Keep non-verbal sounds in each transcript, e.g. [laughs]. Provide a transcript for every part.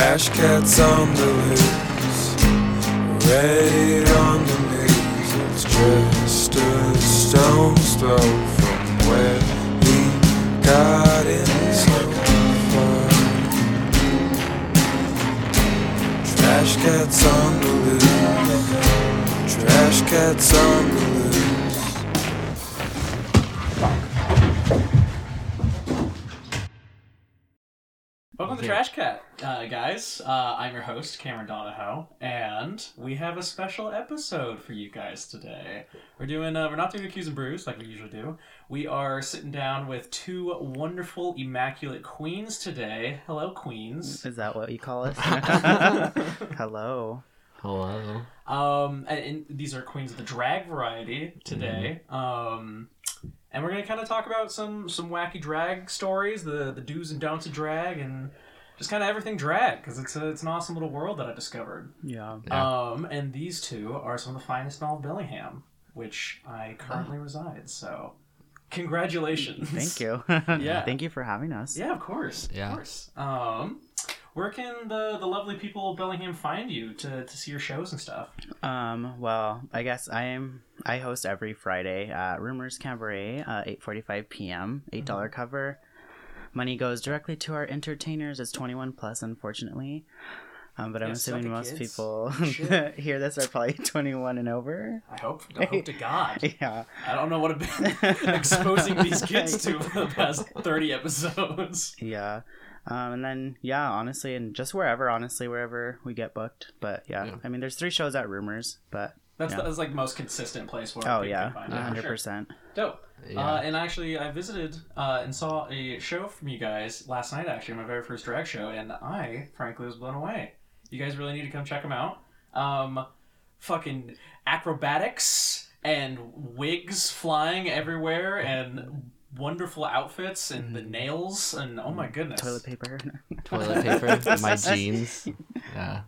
Trash cats on the loose, ready on the news. It's just a stone's throw from where he got in so far. Trash cats on the loose, trash cats on the loose. Welcome to Trash Cat, uh, guys. Uh, I'm your host, Cameron Donahoe, and we have a special episode for you guys today. We're doing, uh, we're not doing Q's and Brews like we usually do. We are sitting down with two wonderful, immaculate queens today. Hello, queens. Is that what you call us? [laughs] Hello. Hello. Um, and, and these are queens of the drag variety today. Um, and we're gonna kind of talk about some some wacky drag stories, the the do's and don'ts of drag, and just kind of everything drag because it's a, it's an awesome little world that I discovered. Yeah. Yeah. Um, and these two are some of the finest in all of Bellingham, which I currently reside. So, congratulations. Thank you. [laughs] Yeah. Thank you for having us. Yeah, of course. Yeah. Of course. Um, where can the the lovely people of Bellingham find you to, to see your shows and stuff? Um. Well, I guess I am. I host every Friday at Rumors Cabaret, uh, eight forty-five p.m. Eight dollar Mm-hmm. cover. Money goes directly to our entertainers. It's twenty-one plus, unfortunately. Um, but I'm assuming most kids. people [laughs] hear this are probably [laughs] twenty-one and over. I hope. I hope to God. [laughs] Yeah. I don't know what I've been exposing these kids to for the past thirty episodes. Yeah. Um, and then yeah, honestly, and just wherever, honestly, wherever we get booked. But yeah, Yeah. I mean, there's three shows at Rumors, but That's, Yeah. that's like most consistent place where oh yeah, can find it. hundred Sure. percent. Dope. Yeah. Uh, and actually, I visited uh, and saw a show from you guys last night. Actually, my very first drag show, and I frankly was blown away. You guys really need to come check them out. Um, fucking acrobatics and wigs flying everywhere, and wonderful outfits, and the nails, and oh my goodness, Toilet paper. [laughs] Toilet paper, my [laughs] jeans. Yeah.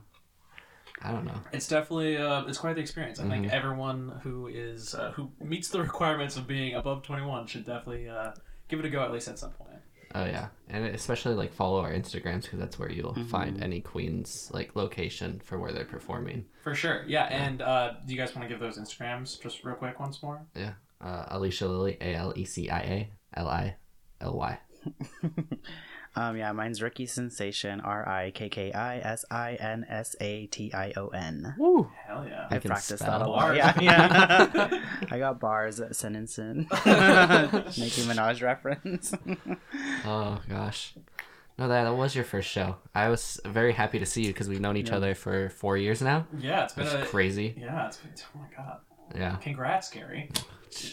I don't know. It's definitely uh, it's quite the experience. I Mm-hmm. think everyone who is uh, who meets the [laughs] requirements of being above twenty one should definitely uh, give it a go at least at some point. Oh yeah, and especially like follow our Instagrams because that's where you'll Mm-hmm. find any queens like location for where they're performing. For sure, yeah. And uh, do you guys want to give those Instagrams just real quick once more? Yeah. Uh, Alecia Lily, A L E C I A L I L Y. [laughs] um, yeah, mine's Rikki Sinsation. R I K K I S I N S A T I O N. Woo! Hell yeah! I can practiced spell. that a lot. Yeah, yeah. [laughs] I got bars at sentencing. [laughs] Nicki Minaj reference. [laughs] Oh gosh. No, that, that was your first show. I was very happy to see you because we've known each other for four years now. yeah, it's been a crazy. yeah. It's been, oh my god! Yeah. Congrats, Gary.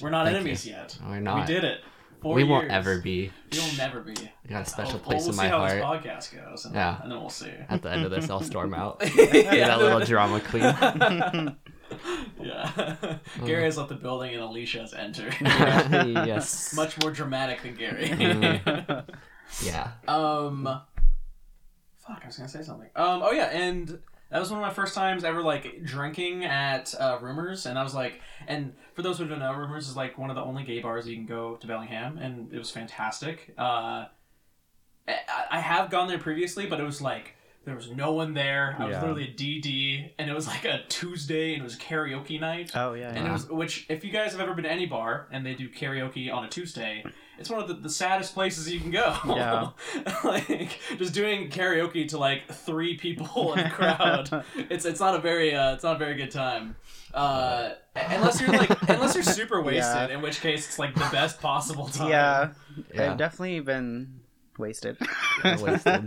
We're not Thank enemies you. yet. We're not. We did it. Four we won't ever be. We will never be. You got a special Oh, place we'll in see my how heart. this podcast goes. And, Yeah. and then we'll see. At the end of this, I'll storm out. [laughs] Yeah, that little drama queen. [laughs] [laughs] yeah. Gary has left the building and Alecia has entered. yes. Much more dramatic than Gary. Mhm. Yeah. um, fuck, I was gonna say something. Um, oh yeah, and that was one of my first times ever like drinking at uh, Rumors, and I was like, and for those who don't know, Rumors is like one of the only gay bars you can go to Bellingham, and it was fantastic. Uh, I, I have gone there previously, but it was like. There was no one there. I was Yeah. literally a DD, and it was like a Tuesday, and it was karaoke night. oh yeah, And yeah. it was, which, if you guys have ever been to any bar and they do karaoke on a Tuesday, it's one of the, the saddest places you can go. Yeah. [laughs] like just doing karaoke to like three people in a crowd. [laughs] it's it's not a very uh, it's not a very good time. Uh, unless you're like unless you're super [laughs] wasted, Yeah. in which case it's like the best possible time. yeah. Yeah. I've definitely been wasted. Yeah, wasted.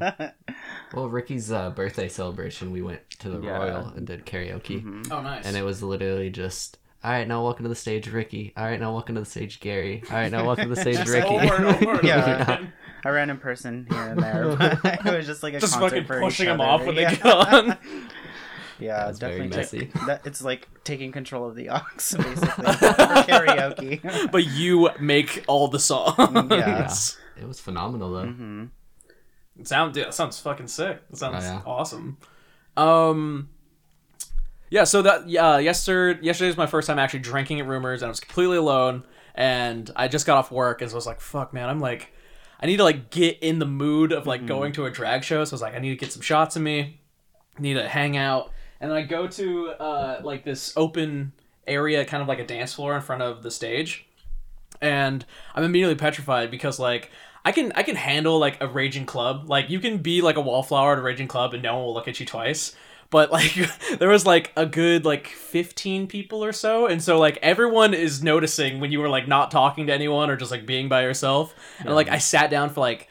Well, Rikki's uh, birthday celebration, we went to the Yeah. Royal and did karaoke, Mhm. Oh, nice. and it was literally just. All right, now welcome to the stage, Rikki. All right, now welcome to the stage, Gary. All right, now [laughs] welcome to the stage, Rikki. over over and [laughs] Yeah. over again. A random person here and there. [laughs] It was just like a Just concert fucking for pushing each them off when they yeah. get on. Yeah, That's very definitely. messy. take- that, it's like taking control of the aux, basically, for karaoke. but you make all the songs. Yeah. It was phenomenal though. hmm It sound dude, that sounds fucking sick. That sounds Oh, yeah. awesome. Um Yeah, so that yeah, yesterday yesterday was my first time actually drinking at rumors and I was completely alone and I just got off work and so I was like, fuck man, I'm like I need to like get in the mood of like going to a drag show. So I was like, I need to get some shots of me. I need to hang out, and then I go to uh, like this open area, kind of like a dance floor in front of the stage, and I'm immediately petrified because like. I can I can handle like a raging club. Like you can be like a wallflower at a raging club and no one will look at you twice. But like [laughs] there was like a good like 15 people or so and so like everyone is noticing when you were like not talking to anyone or just like being by yourself. And like I sat down for like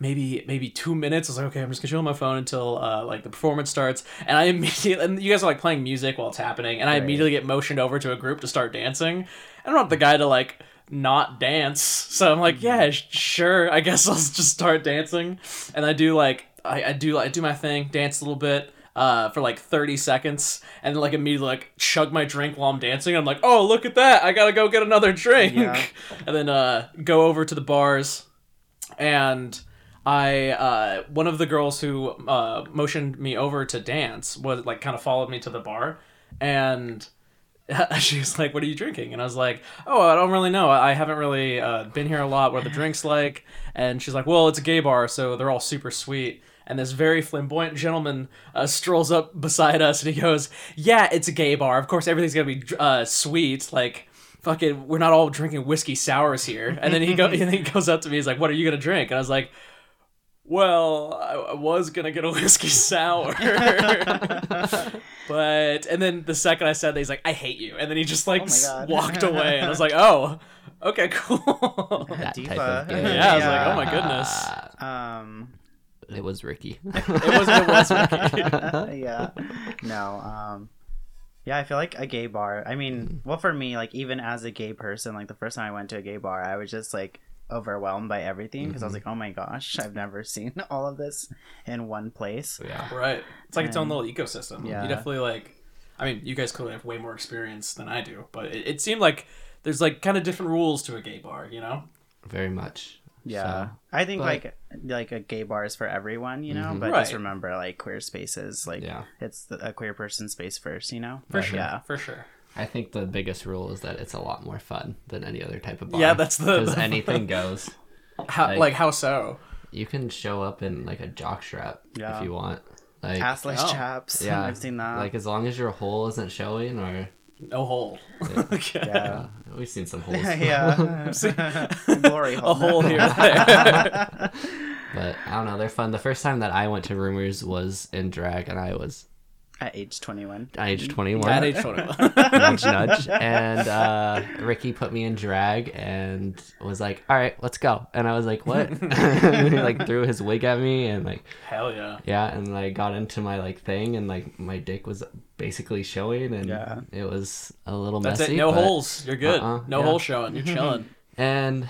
maybe maybe two minutes. I was like, okay, I'm just gonna chill on my phone until uh, like the performance starts. And I [laughs] immediately and you guys are like playing music while it's happening, and I immediately get motioned over to a group to start dancing. I'm not want the guy to like not dance, [laughs] so I'm like, yeah, sure, I guess I'll just start dancing. And I do like I, I do I do my thing, dance a little bit. Uh, for like 30 seconds and then like immediately like chug my drink while I'm dancing. I'm like, oh look at that! I gotta go get another drink, Yeah. [laughs] and then uh, go over to the bars and I uh, one of the girls who uh, motioned me over to dance was like kind of followed me to the bar, and [laughs] she was like, "What are you drinking?" And I was like, "Oh, I don't really know. I haven't really uh, been here a lot. What are the drinks like?" And she's like, "Well, it's a gay bar, so they're all super sweet." And this very flamboyant gentleman uh, strolls up beside us, and he goes, "Yeah, it's a gay bar. Of course, everything's gonna be uh, sweet. Like, fucking, we're not all drinking whiskey sours here." And then he go, [laughs] and then he goes up to me, he's like, "What are you gonna drink?" And I was like, "Well, I, I was gonna get a whiskey [laughs] sour." [laughs] but and then the second I said that, he's like, "I hate you," and then he just like Oh s- walked away, and I was like, "Oh, okay, cool." That Diva. type of gay. Yeah, I was like, "Oh my goodness." Um, It was Rikki. [laughs] It was it was Rikki. [laughs] yeah. No. Um. Yeah, I feel like a gay bar. I mean, well, for me, like even as a gay person, like the first time I went to a gay bar, I was just like overwhelmed by everything because I was like, oh my gosh, I've never [laughs] seen all of this in one place. yeah. Right. It's like its own little ecosystem. Yeah. You definitely like. I mean, you guys clearly have way more experience than I do, but it, it seemed like there's like kind of different rules to a gay bar. You know. Very much. Yeah, So, I think but- like like a gay bar is for everyone, you know. Mhm. But just remember, like queer spaces, like Yeah. it's the, a queer person space first, you know. For But, sure. Yeah. For sure. I think the biggest rule is that it's a lot more fun than any other type of bar. Yeah, that's the- because anything goes. [laughs] How like, Like- how so? You can show up in like a jock strap Yeah. if you want. Like Assless Oh. chaps. [laughs] yeah, I've seen that. Like as long as your hole isn't showing, or No hole. [laughs] okay. yeah. we've seen some holes. [laughs] yeah. [laughs] Glory hole. A hole here. there. But I don't know, they're fun. The first time that I went to Rumors was in drag, and I was At age twenty one. at age 21. At age 21. nudge, nudge. And uh, Rikki put me in drag and was like, "All right, let's go." And I was like, "What?" and he like threw his wig at me and like, Hell yeah. yeah, and I got into my like thing and like my dick was basically showing and Yeah. it was a little That's messy. it. No but- holes. You're good. Uh-uh, no yeah. hole showing. You're [laughs] chilling. And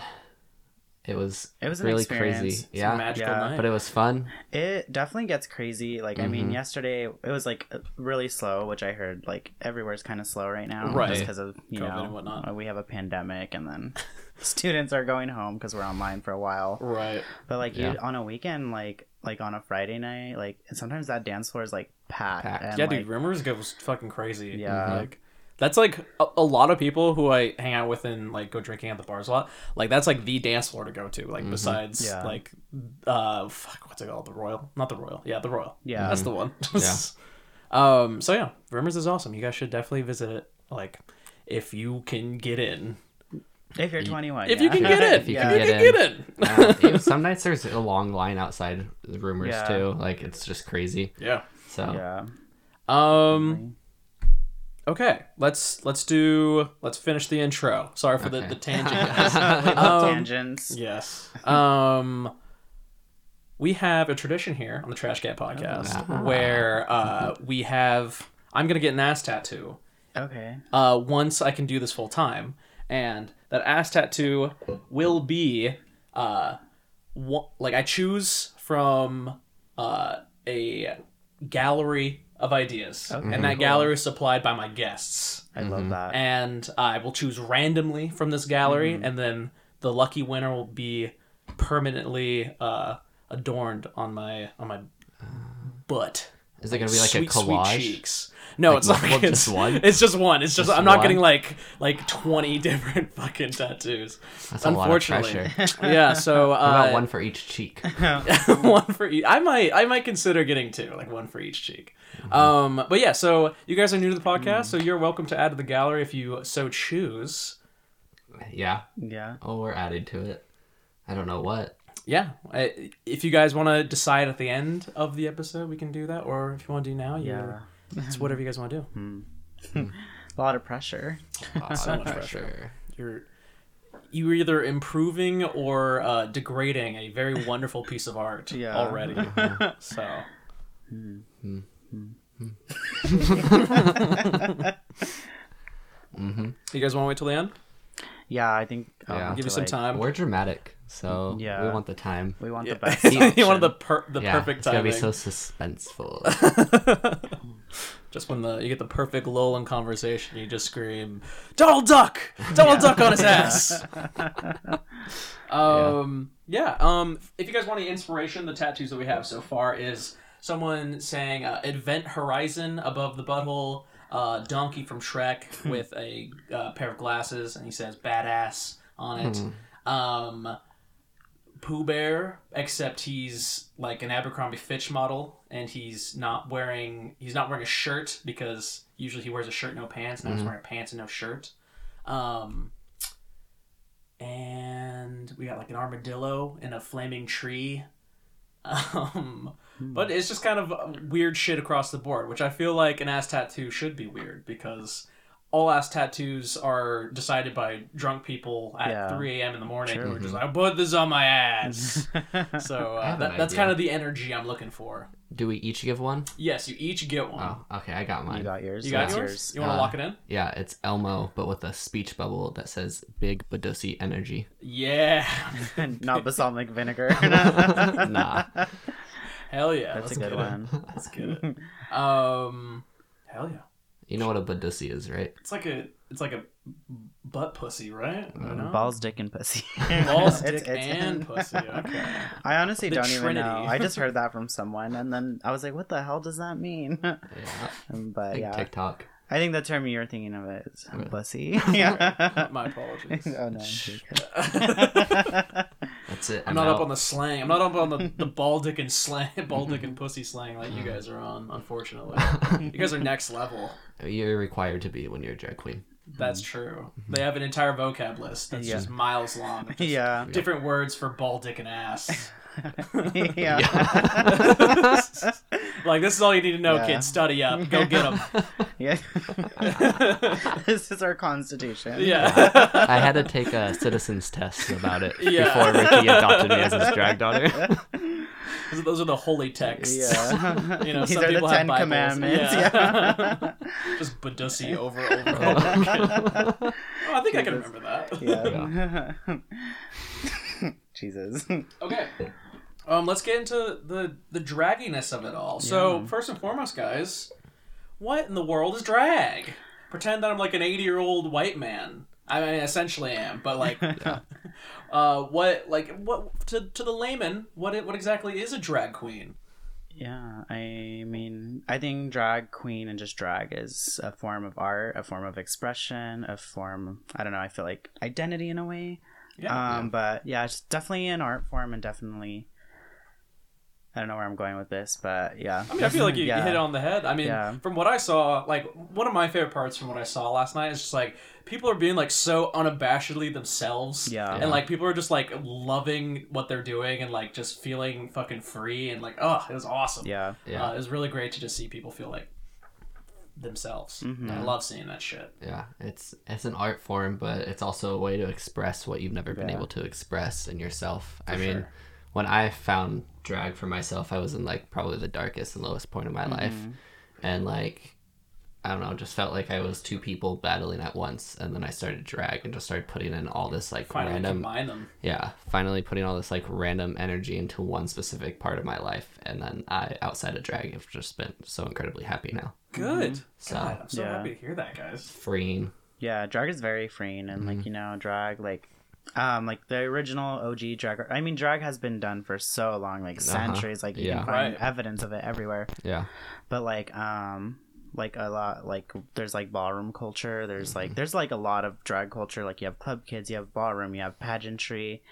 it was It was an really experience. crazy. It's a Yeah, magical Yeah. night. but it was fun. It definitely gets crazy. Like I mean, Mhm. yesterday it was like really slow, which I heard like everywhere's kind of slow right now, Right. Just because of you COVID know and whatnot. uh, we have a pandemic, and then [laughs] students are going home because we're online for a while. right. But like Yeah. you on a weekend, like like on a Friday night, like sometimes that dance floor is like packed. Packed. and, yeah, like, dude, rumors goes fucking crazy. Yeah. like that's like a, a lot of people who I hang out with and like go drinking at the bars a lot. Like that's like the dance floor to go to. Like besides Yeah. like uh fuck what's it called the Royal, not the Royal. Yeah, the Royal. Yeah. that's the one. Yeah. [laughs] um. So yeah, rumors is awesome. You guys should definitely visit it. Like if you can get in. if you're 21, If yeah. you can get in. If you if can you get can in. get in. Yeah, [laughs] some nights there's a long line outside the rumors Yeah. too. Like it's just crazy. yeah. So yeah. Um. Okay, let's let's do let's finish the intro. Sorry for the, Okay. the tangent, [laughs] guys. Um, tangents. yes. Um. We have a tradition here on the Trash Cat podcast Ah. where uh, we have. I'm gonna get an ass tattoo. Okay. Uh, once I can do this full time, and that ass tattoo will be uh, one, like I choose from uh a gallery of ideas, Okay, and that cool. gallery is supplied by my guests I love that. and I will choose randomly from this gallery, Mm-hmm. and then the lucky winner will be permanently uh, adorned on my on my butt. Is it gonna be like a sweet, a collage? Sweet cheeks. No, Like, it's not. well, it's, just [laughs] one? It's just one. It's just, Just I'm not one? getting like like 20 [laughs] different fucking tattoos. That's a lot of pressure. [laughs] yeah. So What about uh, one for each cheek? one for each. I might I might consider getting two, like one for each cheek. Mm-hmm. Um, but yeah, so you guys are new to the podcast, so you're welcome to add to the gallery if you so choose. Yeah. Yeah. Oh, we're added to it. I don't know what. Yeah, if you guys want to decide at the end of the episode, we can do that, or if you want to do now, Yeah. Yeah, it's whatever you guys want to do. A lot of pressure. A So lot much of pressure. You're you're either improving or uh, degrading a very wonderful piece of art [laughs] Yeah. already. [laughs] So Mm-hmm. [laughs] you guys want to wait till the end? Yeah, I think. um, Yeah. Give to, you some like, time. We're dramatic, so Yeah. we want the time. We want Yeah. [laughs] the best. you wanted the option. per- the yeah, perfect it's gonna be so suspenseful. [laughs] just when the you get the perfect lull in conversation, you just scream, "Donald Duck! Donald Duck on his ass!" [laughs] um, yeah. Um, if you guys want any inspiration, the tattoos that we have so far is someone saying uh, "Advent Horizon" above the butthole. Uh, donkey from Shrek with a uh, pair of glasses, and he says "badass" on it. Um, Pooh Bear, except he's like an Abercrombie Fitch model, and he's not wearing he's not wearing a shirt because usually he wears a shirt no pants. And now he's wearing pants and no shirt. Um, and we got like an armadillo and a flaming tree. Um, but it's just kind of weird shit across the board, which I feel like an ass tattoo should be weird because all ass tattoos are decided by drunk people at Yeah. 3 a.m. in the morning Sure. who are just like, I put this on my ass. [laughs] so uh, that, that's kind of the energy I'm looking for. Do we each give one? Yes, you each get one. Oh, okay, I got mine. You got yours. you got What's yours? You want to Uh, lock it in? Yeah, it's Elmo, but with a speech bubble that says "Big Badussi Energy." Yeah. [laughs] Not balsamic vinegar. [laughs] nah, Hell yeah. That's let's a good one. It. Let's get it. Um, hell yeah. You know what a Badussi is, right? It's like a it's like a butt pussy, right? I mm, don't. Balls, dick, and pussy. [laughs] [laughs] Balls, dick, it's- and pussy. [laughs] Okay. I honestly The don't even know. I just heard that from someone, and then I was like, "What the hell does that mean?" Yeah, um, but Big yeah, TikTok. I think the term you're thinking of is Really? pussy. yeah. My apologies. oh no. That's it. I'm not up on the slang. I'm not up on the, the ball dick and slang, ball dick and pussy slang like you guys are on. Unfortunately, you guys are next level. You're required to be when you're a drag queen. That's mhm. true. Mm-hmm. They have an entire vocab list that's Yeah. just miles long. [laughs] just Yeah. Different words for ball, dick, and ass. [laughs] [laughs] yeah. [laughs] like this is all you need to know, Yeah. kids. Study up. Go get them. [laughs] Yeah. this is our constitution. Yeah. I had to take a citizens test about it Yeah. before Rikki adopted me as his drag daughter. Those are the holy texts. Yeah. You know, These some are the people have Ten Bibles. Commandments. Yeah. Yeah. Just Badusi over over. over. oh, I think I can remember that. yeah. Jesus. Okay. Um, let's get into the the dragginess of it all. So first and foremost, guys, what in the world is drag? Pretend that I'm like an 80 year old white man. I mean, essentially am, but like, [laughs] [laughs] uh, what like what to to the layman? What it, what exactly is a drag queen? Yeah, I mean, I think drag queen and just drag is a form of art, a form of expression, a form, I don't know, I feel like identity in a way. Yeah. um, But yeah, it's definitely an art form and definitely, I don't know where I'm going with this, but yeah. I mean, I feel like you, Yeah. hit it on the head. I mean, Yeah. from what I saw, like one of my favorite parts from what I saw last night is just like people are being like so unabashedly themselves. Yeah. And like people are just like loving what they're doing and like just feeling fucking free and like oh, it was awesome. Yeah. Yeah. Uh, it was really great to just see people feel like themselves. Mhm. I love seeing that shit. Yeah, it's it's an art form, but it's also a way to express what you've never been able to express in yourself. I mean, sure. when I found drag for myself, I was in like probably the darkest and lowest point of my life, Mm-hmm. and like I don't know, just felt like I was two people battling at once, and then I started drag and just started putting in all this like Finally random combine them. yeah finally putting all this like random energy into one specific part of my life and then i outside of drag have just been so incredibly happy now Good. So, God, I'm so yeah. happy to hear that, guys. freeing Yeah, drag is very freeing, and Mm-hmm. like you know, drag like Um, like the original OG drag. I mean, drag has been done for so long, like centuries. Like you Yeah. can find Right. evidence of it everywhere. Yeah. But like, um, like a lot, like there's like ballroom culture. There's Mm-hmm. like there's like a lot of drag culture. Like you have club kids, you have ballroom, you have pageantry,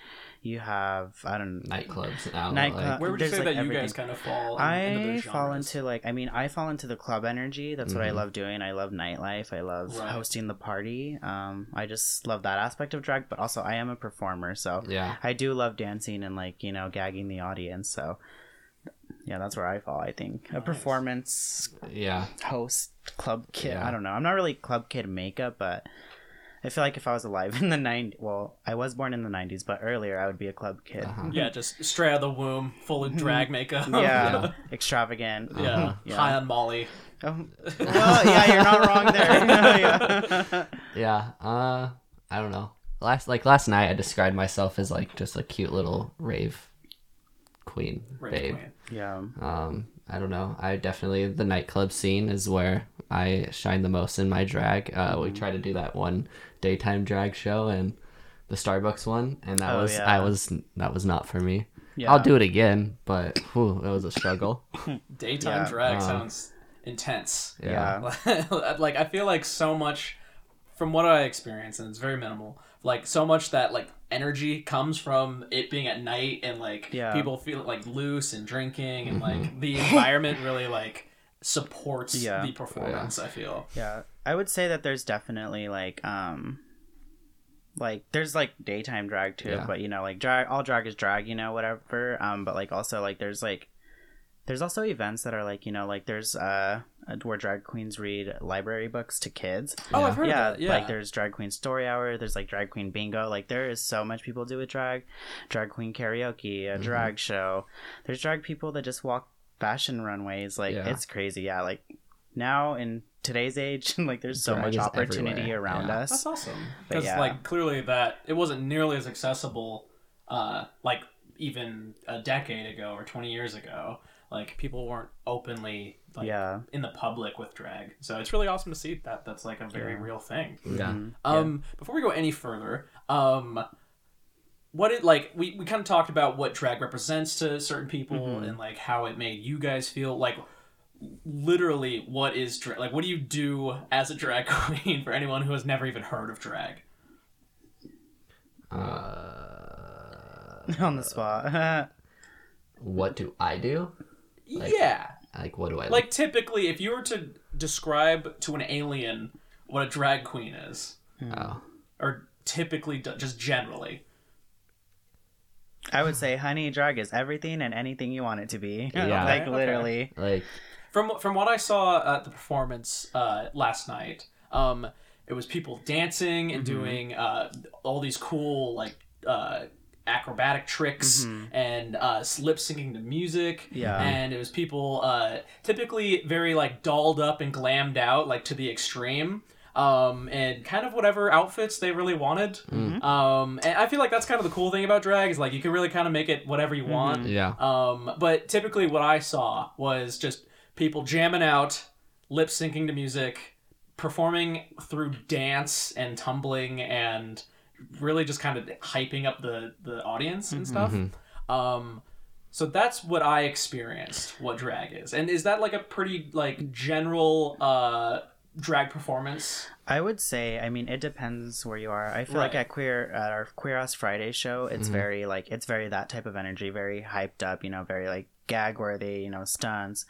you have I don't know Nightclubs now. Nightclub- like- Where would you say like, that you guys kind of fall? in- into I those fall into like I mean I fall into the club energy. That's what I Mhm. love doing. I love nightlife. I love Right. hosting the party. Um, I just love that aspect of drag. But also I am a performer, so yeah. I do love dancing and like you know gagging the audience. So yeah, that's where I fall. I think a performance Yeah. host club kid. Yeah. I don't know. I'm not really club kid makeup, but I feel like if I was alive [laughs] in the 90s, well, I was born in the 90s, but earlier I would be a club kid. Uh-huh. Yeah, just straight out of the womb, full of drag [laughs] makeup. Yeah, [laughs] Yeah. extravagant. yeah. Yeah. High on Molly. Oh, well, yeah, you're not wrong there. yeah. Yeah. Uh, I don't know. Last like last night, I described myself as like just a cute little rave queen Rave babe. queen. yeah. Um, I don't know. I definitely the nightclub scene is where I shine the most in my drag. Uh, Mm-hmm. we tried to do that one daytime drag show and the Starbucks one, and that Oh, was yeah. I was that was not for me. Yeah. I'll do it again, but whew, it was a struggle. [laughs] Daytime Yeah. drag Uh, sounds intense. Yeah. Yeah. [laughs] like I feel like so much from what I experience, and it's very minimal. Like so much that like energy comes from it being at night and like Yeah. people feel like loose and drinking and like the environment really like supports Yeah. the performance. I feel. Yeah, I would say that there's definitely like um like there's like daytime drag too, Yeah. but you know like drag all drag is drag, you know, whatever. Um but like also like there's like there's also events that are like, you know, like there's uh where drag queens read library books to kids. Oh, Yeah. I've heard yeah, of that. Yeah, like there's drag queen story hour, there's like drag queen bingo. Like there is so much people do with drag, drag queen karaoke, Mm-hmm. a drag show. There's drag people that just walk fashion runways. Like Yeah. it's crazy. Yeah, like now in today's age, [laughs] like there's so Drag much opportunity everywhere, around yeah. us. That's awesome. Because yeah. like clearly that it wasn't nearly as accessible, uh, like even a decade ago or twenty years ago. Like people weren't openly like yeah. in the public with drag. So it's really awesome to see that that's like a very Yeah. real thing. Yeah. Mhm. Um, before we go any further, um, what it like we, we kind of talked about what drag represents to certain people Mhm. and like how it made you guys feel like literally what is drag like what do you do as a drag [laughs] queen for anyone who has never even heard of drag Uh, [laughs] on the spot. [laughs] what do I do? Like- yeah Like, what do I like typically if you were to describe to an alien what a drag queen is Oh. or typically just generally I would say honey drag is everything and anything you want it to be. Yeah. like Okay, okay. literally. Like, From from what I saw at the performance uh, last night, um, it was people dancing and Mm-hmm. doing uh, all these cool like uh, acrobatic tricks and uh, lip syncing to music. Mm-hmm. Yeah. and it was people uh, typically very like dolled up and glammed out like to the extreme. Um, and kind of whatever outfits they really wanted. Mm-hmm. Um, and I feel like that's kind of the cool thing about drag is like you can really kind of make it whatever you want. yeah. Um, but typically, what I saw was just people jamming out, lip syncing to music, performing through dance and tumbling, and really just kind of hyping up the the audience and stuff. Um, so that's what I experienced. What drag is, and is that like a pretty like general uh drag performance? I would say, I mean, it depends where you are. I feel like at queer at our Queer Ass Friday show, it's very like it's very that type of energy, very hyped up, you know, very like gag worthy, you know, stunts.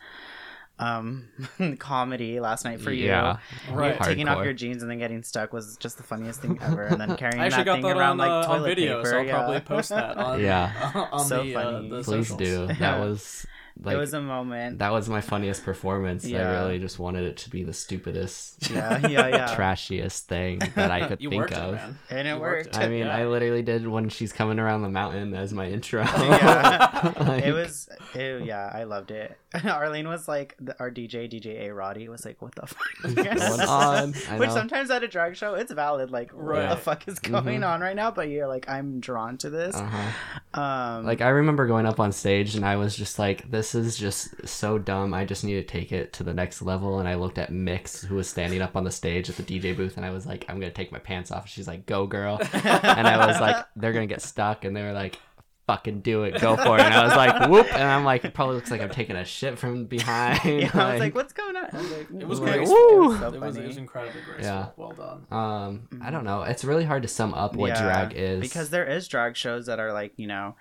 Um, [laughs] comedy last night for you. Yeah. Right. You taking off your jeans and then getting stuck was just the funniest thing ever, and then [laughs] carrying that thing that around on, like uh, toilet video, paper. so I'll yeah. probably post that on [laughs] Yeah. on So the, uh, funny. the Please socials. do. That was like it was a moment. that was my funniest performance. I really just wanted it to be the stupidest, [laughs] Yeah, yeah, yeah. [laughs] trashiest thing that I could [laughs] You think of. it, and it You worked worked. I mean, Yeah. I literally did when she's coming around the mountain as my intro. yeah. Like, it was ew, yeah i loved it arlene was like the, our dj dj a roddy was like what the fuck What's going on? Which sometimes at a drag show it's valid like what Right. the fuck is going Mhm. on right now but you're like i'm drawn to this Uh-huh. um Like I remember going up on stage and I was just like, this this is just so dumb. I just need to take it to the next level. And I looked at Mix, who was standing up on the stage at the DJ booth, and I was like, I'm gonna take my pants off. She's like, Go, girl. and I was like, [laughs] They're gonna get stuck, and they were like. Fucking do it, go for it. And I was like, whoop. And I'm like, it probably looks like I'm taking a shit from behind. [laughs] Yeah, I was like, what's going on? Like, It was Like, graceful. woo! So it, was, it was incredibly graceful. Yeah. Well done. Um, I don't know. It's really hard to sum up what Yeah, drag is because there is drag shows that are like you know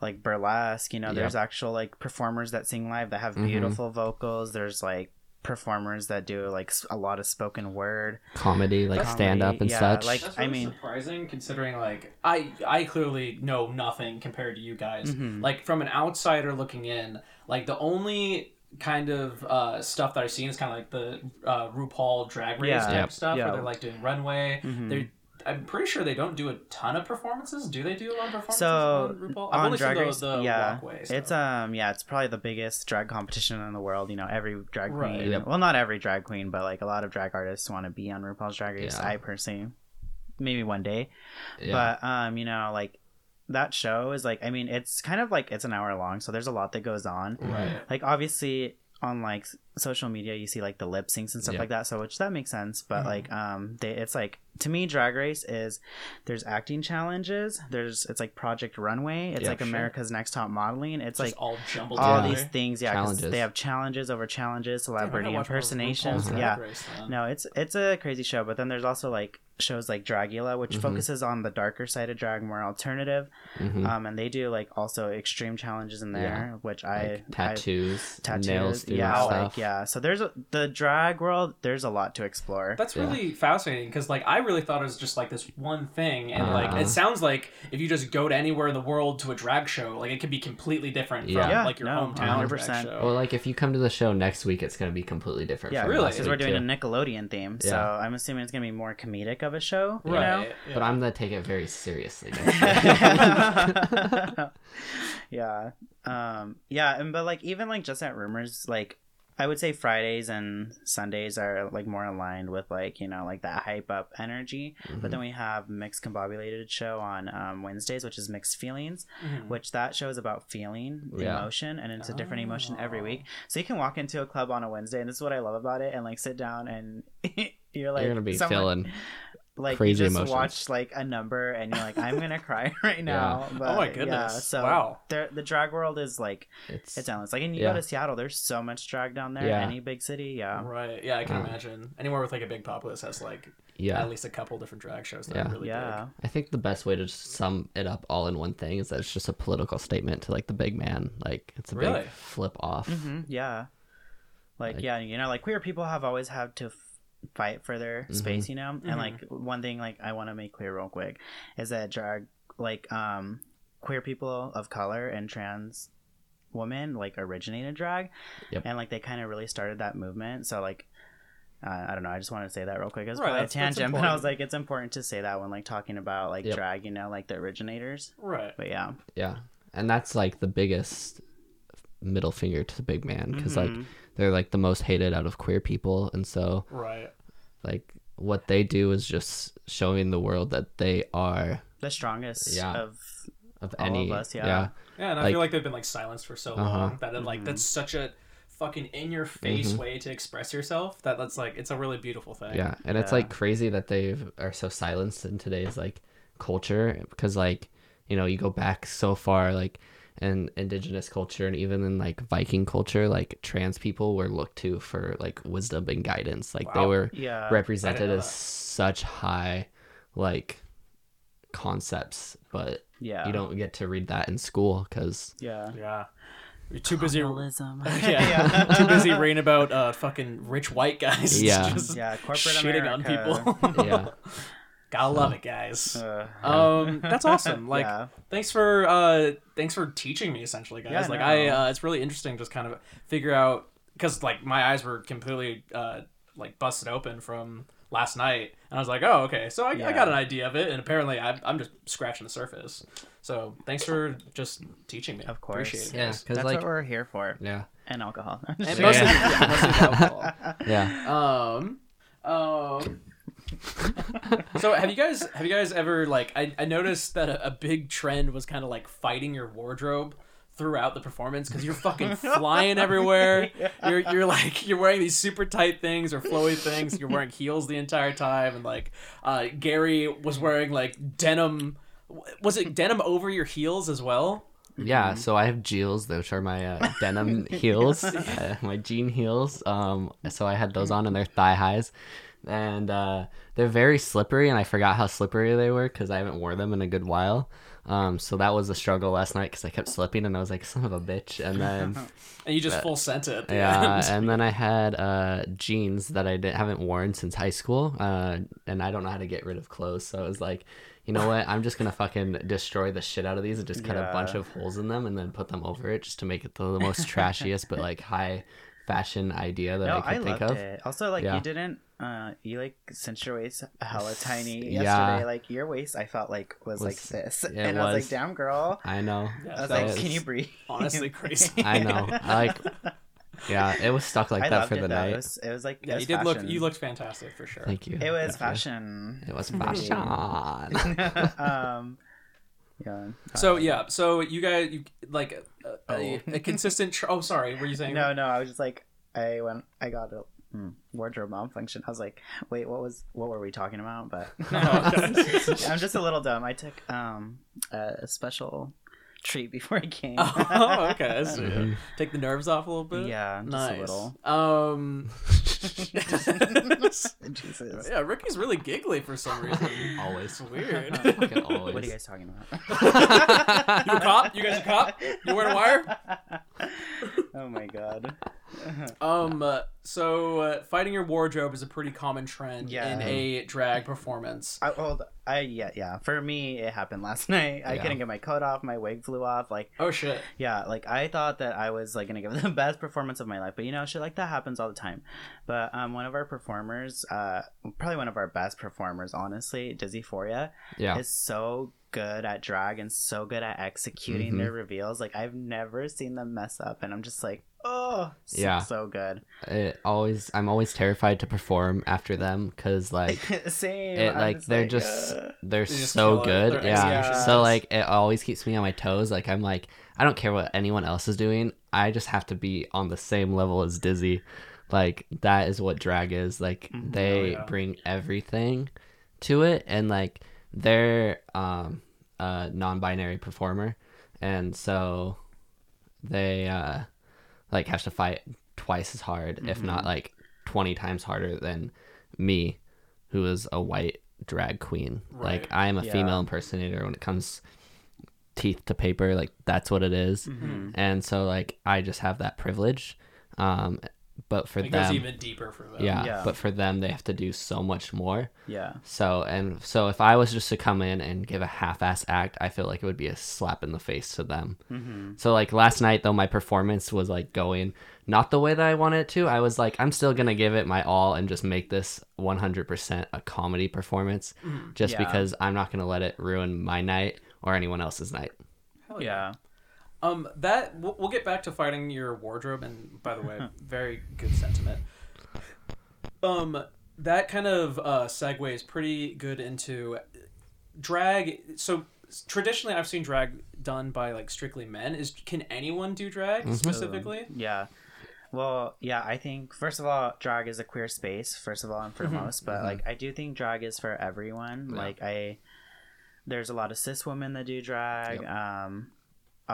like burlesque you know there's actual like performers that sing live that have Mhm. beautiful vocals there's like performers that do like a lot of spoken word comedy, like Comedy, stand up and yeah, such. like- That's I mean- surprising considering like I I clearly know nothing compared to you guys. Mhm. Like from an outsider looking in, like the only kind of uh, stuff that I've seen is kind of like the uh, RuPaul Drag Race Yeah. type Yep. stuff Yeah. where they're like doing runway. Mhm. They I'm pretty sure they don't do a ton of performances. Do they do a lot of performances So, on RuPaul? I've on only drag seen race the, the yeah walkway. it's um yeah it's probably the biggest drag competition in the world you know every drag Right. queen Yep. well not every drag queen but like a lot of drag artists want to be on rupaul's drag race Yeah. i personally maybe one day yeah. but um you know like that show is like i mean it's kind of like it's an hour long so there's a lot that goes on right. like obviously on like social media you see like the lip syncs and stuff Yeah. like that so which that makes sense but Mhm. like um they it's like to me drag race is there's acting challenges there's it's like project runway it's Yeah, like sure. america's next top modeling it's Just like all jumbled all together. these things yeah Challenges. they have challenges over challenges Damn, celebrity watch more of impersonations RuPaul's yeah Race no it's it's a crazy show but then there's also like shows like dragula which Mhm. focuses on the darker side of drag more alternative Mhm. um and they do like also extreme challenges in there which i like I tattoos, tattoos nails yeah and like yeah so there's a, the drag world there's a lot to explore That's Yeah. really fascinating because, like, I really thought it was just like this one thing, and like, Uh-huh. it sounds like if you just go to anywhere in the world to a drag show, like, it could be completely different from Yeah. Yeah, like your no, hometown 100%. drag show. Well, like if you come to the show next week, it's gonna be completely different. yeah from Really? because we're doing too. a nickelodeon theme so i'm assuming it's gonna be more comedic of a show you right? know yeah. But I'm gonna take it very seriously. [laughs] [laughs] yeah um yeah and but like even like just at rumors like i would say fridays and sundays are like more aligned with like you know like that hype up energy but then we have mixed combobulated show on um, wednesdays which is mixed feelings Mhm. which that show is about feeling Yeah. emotion and it's a different emotion every Oh. week so you can walk into a club on a wednesday and this is what i love about it and like sit down and [laughs] you're like You're gonna be someone- feeling. Like crazy you just emotions. watch like a number and you're like i'm gonna cry [laughs] right now but, oh my yeah, goodness! so wow. the drag world is like It's, it's endless like and you Yeah. go to seattle there's so much drag down there Yeah. any big city yeah Right. Yeah, I can imagine. Anywhere with like a big populace has like yeah. at least a couple different drag shows that Yeah. are really yeah I think the best way to sum it up all in one thing is that it's just a political statement to like the big man. Like it's a Really? big flip off. hmm yeah like, Like- yeah you know like queer people have always had to fight for their Mhm. space you know Mhm. and like one thing like i want to make clear real quick is that drag like um queer people of color and trans women like originated drag Yep. and like they kind of really started that movement so like uh, I don't know. I just wanted to say that real quick. It's Right, probably a that's- that's tangent, but I was like, it's important to say that when like talking about like Yep. drag, you know, like the originators. Right. But yeah, Yeah, and that's like the biggest middle finger to the big man because like Mhm. They're like the most hated out of queer people, and so Right. like what they do is just showing the world that they are the strongest Yeah. of of All any of us, yeah. yeah Yeah, and I Like- feel like they've been like silenced for so Uh-huh. long that it, like Mhm. that's such a fucking in your face Mhm. way to express yourself that that's like it's a really beautiful thing. Yeah, and it's like crazy that they are so silenced in today's like culture because like you know you go back so far like in indigenous culture and even in like Viking culture like trans people were looked to for like wisdom and guidance like they were yeah. represented as such high like concepts but yeah. you don't get to read that in school because Yeah. Yeah. You're too busy. Capitalism. [laughs] yeah. [laughs] too busy reading about uh fucking rich white guys. Yeah. [laughs] just Yeah, corporate shitting on people. yeah Gotta love it, guys. Uh, Um, that's [laughs] awesome. Like, yeah. thanks for uh, thanks for teaching me, essentially, guys. Yeah, like, no. I, uh, it's really interesting just kind of figure out because like my eyes were completely uh like busted open from last night, and I was like, oh, okay, so I, I got an idea of it, and apparently I, I'm just scratching the surface. So thanks for just teaching me. Of course. appreciate it. yeah because That's like what we're here for. yeah And alcohol. [laughs] And Yeah. mostly, yeah, mostly alcohol. [laughs] yeah Um, um. [laughs] so have you guys have you guys ever like I, I noticed that a, a big trend was kind of like fighting your wardrobe throughout the performance because you're fucking flying everywhere. [laughs] You're you're like you're wearing these super tight things or flowy things. You're wearing heels the entire time, and like uh, Gary was wearing like denim. Was it denim over your heels as well? Yeah, so I have Jeels, which are my uh, [laughs] denim heels, uh, my jean heels. Um, so I had those on, and they're thigh highs, and uh, they're very slippery. And I forgot how slippery they were because I haven't worn them in a good while. Um, so that was a struggle last night because I kept slipping, and I was like, [laughs] "Son of a bitch!" And then [laughs] And you just full sent it. Yeah, end. and then [laughs] I had uh, jeans that I didn't, haven't worn since high school, uh, and I don't know how to get rid of clothes. So I was like, you know what? I'm just gonna fucking destroy the shit out of these and just cut a bunch of holes in them and then put them over it just to make it the, the most trashiest but like high fashion idea that No, I I could think loved of. it. Also, like Yeah. you didn't, uh, you like cinched your waist hella [laughs] tiny Yeah. yesterday. Like your waist, I felt like was, like this, it and I was like, "Damn, girl." I know. Yeah, I was that like, was "Can you breathe?" honestly [laughs] crazy. I know. I like. [laughs] Yeah, it was stuck like I that for the though. night. It was, it was like it Yeah, was you did look. You looked fantastic for sure. Thank you. It was Thank fashion. It was Indeed. fashion. um, yeah. So uh, yeah, so you guys, you like a, a, Oh. a consistent. Tr- oh, sorry, were you saying? No, no. I was just like, I went, I got a hmm, wardrobe malfunction. I was like, wait, what was, what were we talking about? But. [laughs] [laughs] [laughs] I'm just a little dumb. I took um a special treat before I came. oh, okay. I see. Mhm. Take the nerves off a little bit. Yeah, just nice. a little. Um. Jesus. yeah, Rikki's really giggly for some reason. Always. Weird. Always. What are you guys talking about? you a cop? You guys a cop? You wearing a wire? [laughs] oh my god. [laughs] Um. uh, so uh, fighting your wardrobe is a pretty common trend Yeah. in a drag performance. I, well, I yeah yeah. For me, it happened last [laughs] night. I Yeah. couldn't get my coat off. My wig flew off. Like Oh shit. yeah, like I thought that I was like gonna give the best performance of my life, but you know, shit like that happens all the time. But um, one of our performers, uh, probably one of our best performers, honestly, Dizzy Foria, Yeah. is so good at drag and so good at executing Mhm. their reveals. Like I've never seen them mess up, and I'm just like, oh, so, Yeah. so good. It always. I'm always terrified to perform after them because like. [laughs] Same. it I'm like they're just "Ugh." they're just so kill good Their yeah execution so like it always keeps me on my toes like i'm like i don't care what anyone else is doing i just have to be on the same level as dizzy like that is what drag is like Mhm. they Oh, yeah. bring everything to it and like they're um a non-binary performer and so they uh like have to fight twice as hard if not like 20 times harder than me who is a white drag queen like i am a Yeah. female impersonator when it comes teeth to paper like that's what it is. Mhm. and so like i just have that privilege um but for It them goes even deeper for them. yeah, Yeah. but for them they have to do so much more Yeah. so and so if I was just to come in and give a half-ass act, I feel like it would be a slap in the face to them. Mm-hmm. So like last night though, my performance was like going not the way that I wanted it to. I was like, I'm still gonna give it my all and just make this 100% a comedy performance, Mhm. just Yeah. because I'm not gonna let it ruin my night or anyone else's night. Hell Yeah. Um, that we'll, we'll get back to fighting your wardrobe, and by the way, [laughs] very good sentiment. Um, that kind of uh, segues pretty good into drag. So traditionally, I've seen drag done by like strictly men. Is can anyone do drag Mhm. specifically? Yeah. Well, yeah, I think first of all, drag is a queer space, first of all and foremost. But Mhm. like, I do think drag is for everyone. Yeah. Like, I there's a lot of cis women that do drag. Yep. Um,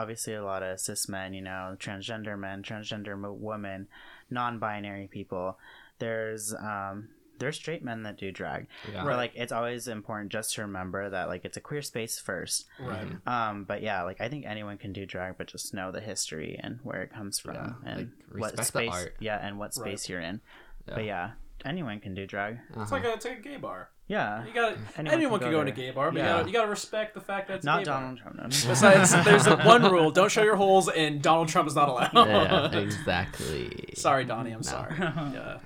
obviously a lot of cis men. You know, transgender men, transgender mo- women, non-binary people. There's um, there's straight men that do drag. Yeah. But like, it's always important just to remember that like it's a queer space first. Right. Mhm. Um, but yeah, like I think anyone can do drag, but just know the history and where it comes from Yeah, and like, what respect the space. art. Yeah, and what Right. space you're in. Yeah. But yeah, anyone can do drag. Uh-huh. like a it's like a gay bar. Yeah, You got Anyone anyone, can can go go in a gay bar, but Yeah. you gotta you gotta respect the fact that it's not gay bar. Donald Trump. No. Besides, there's a one rule: don't show your holes, and Donald Trump is not allowed. yeah, exactly. Sorry, Donnie. I'm No. sorry. [laughs] Yeah.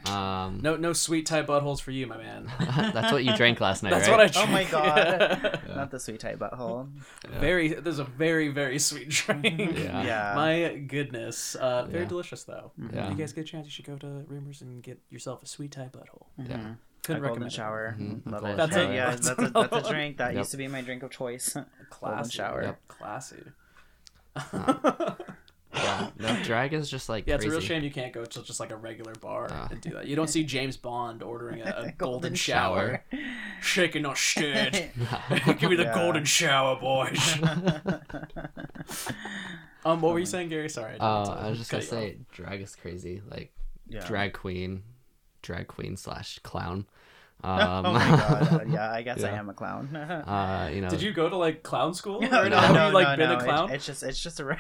Um, No, no sweet tight buttholes for you, my man. [laughs] that's what you drank last night, That's right? what I. Drank. Oh my. God. [laughs] Yeah. not the sweet tight butthole. Yeah. Very. There's a very very sweet drink. Yeah. Yeah. My goodness. Uh, very Yeah. delicious though. Yeah. If you guys get a chance, you should go to Rumors and get yourself a sweet tight butthole. Yeah. A Couldn't golden recommend. it. shower. Mhm. Little That's it? Yeah, That's that's a, that's a [laughs] drink. That Yep. used to be my drink of choice. [laughs] golden Classy. shower. Yep. Classy. [laughs] Yeah, no, drag is just like Yeah, it's a real shame you can't go to just like a regular bar Ah. and do that. You don't see James Bond ordering a, a golden, Golden shower, shaking not stirred. Give me the Yeah. golden shower, boys. um, what were you saying, Gary? Sorry. didn't Uh, I was just gonna you off. say, drag is crazy. Like Yeah. drag queen, drag queen slash clown. [laughs] oh Um, my god. [laughs] Yeah, I guess I am a clown. [laughs] uh, you know, Did you go to like clown school? Or no, have no, you like no, been no. a clown? It- it's just it's just a ra-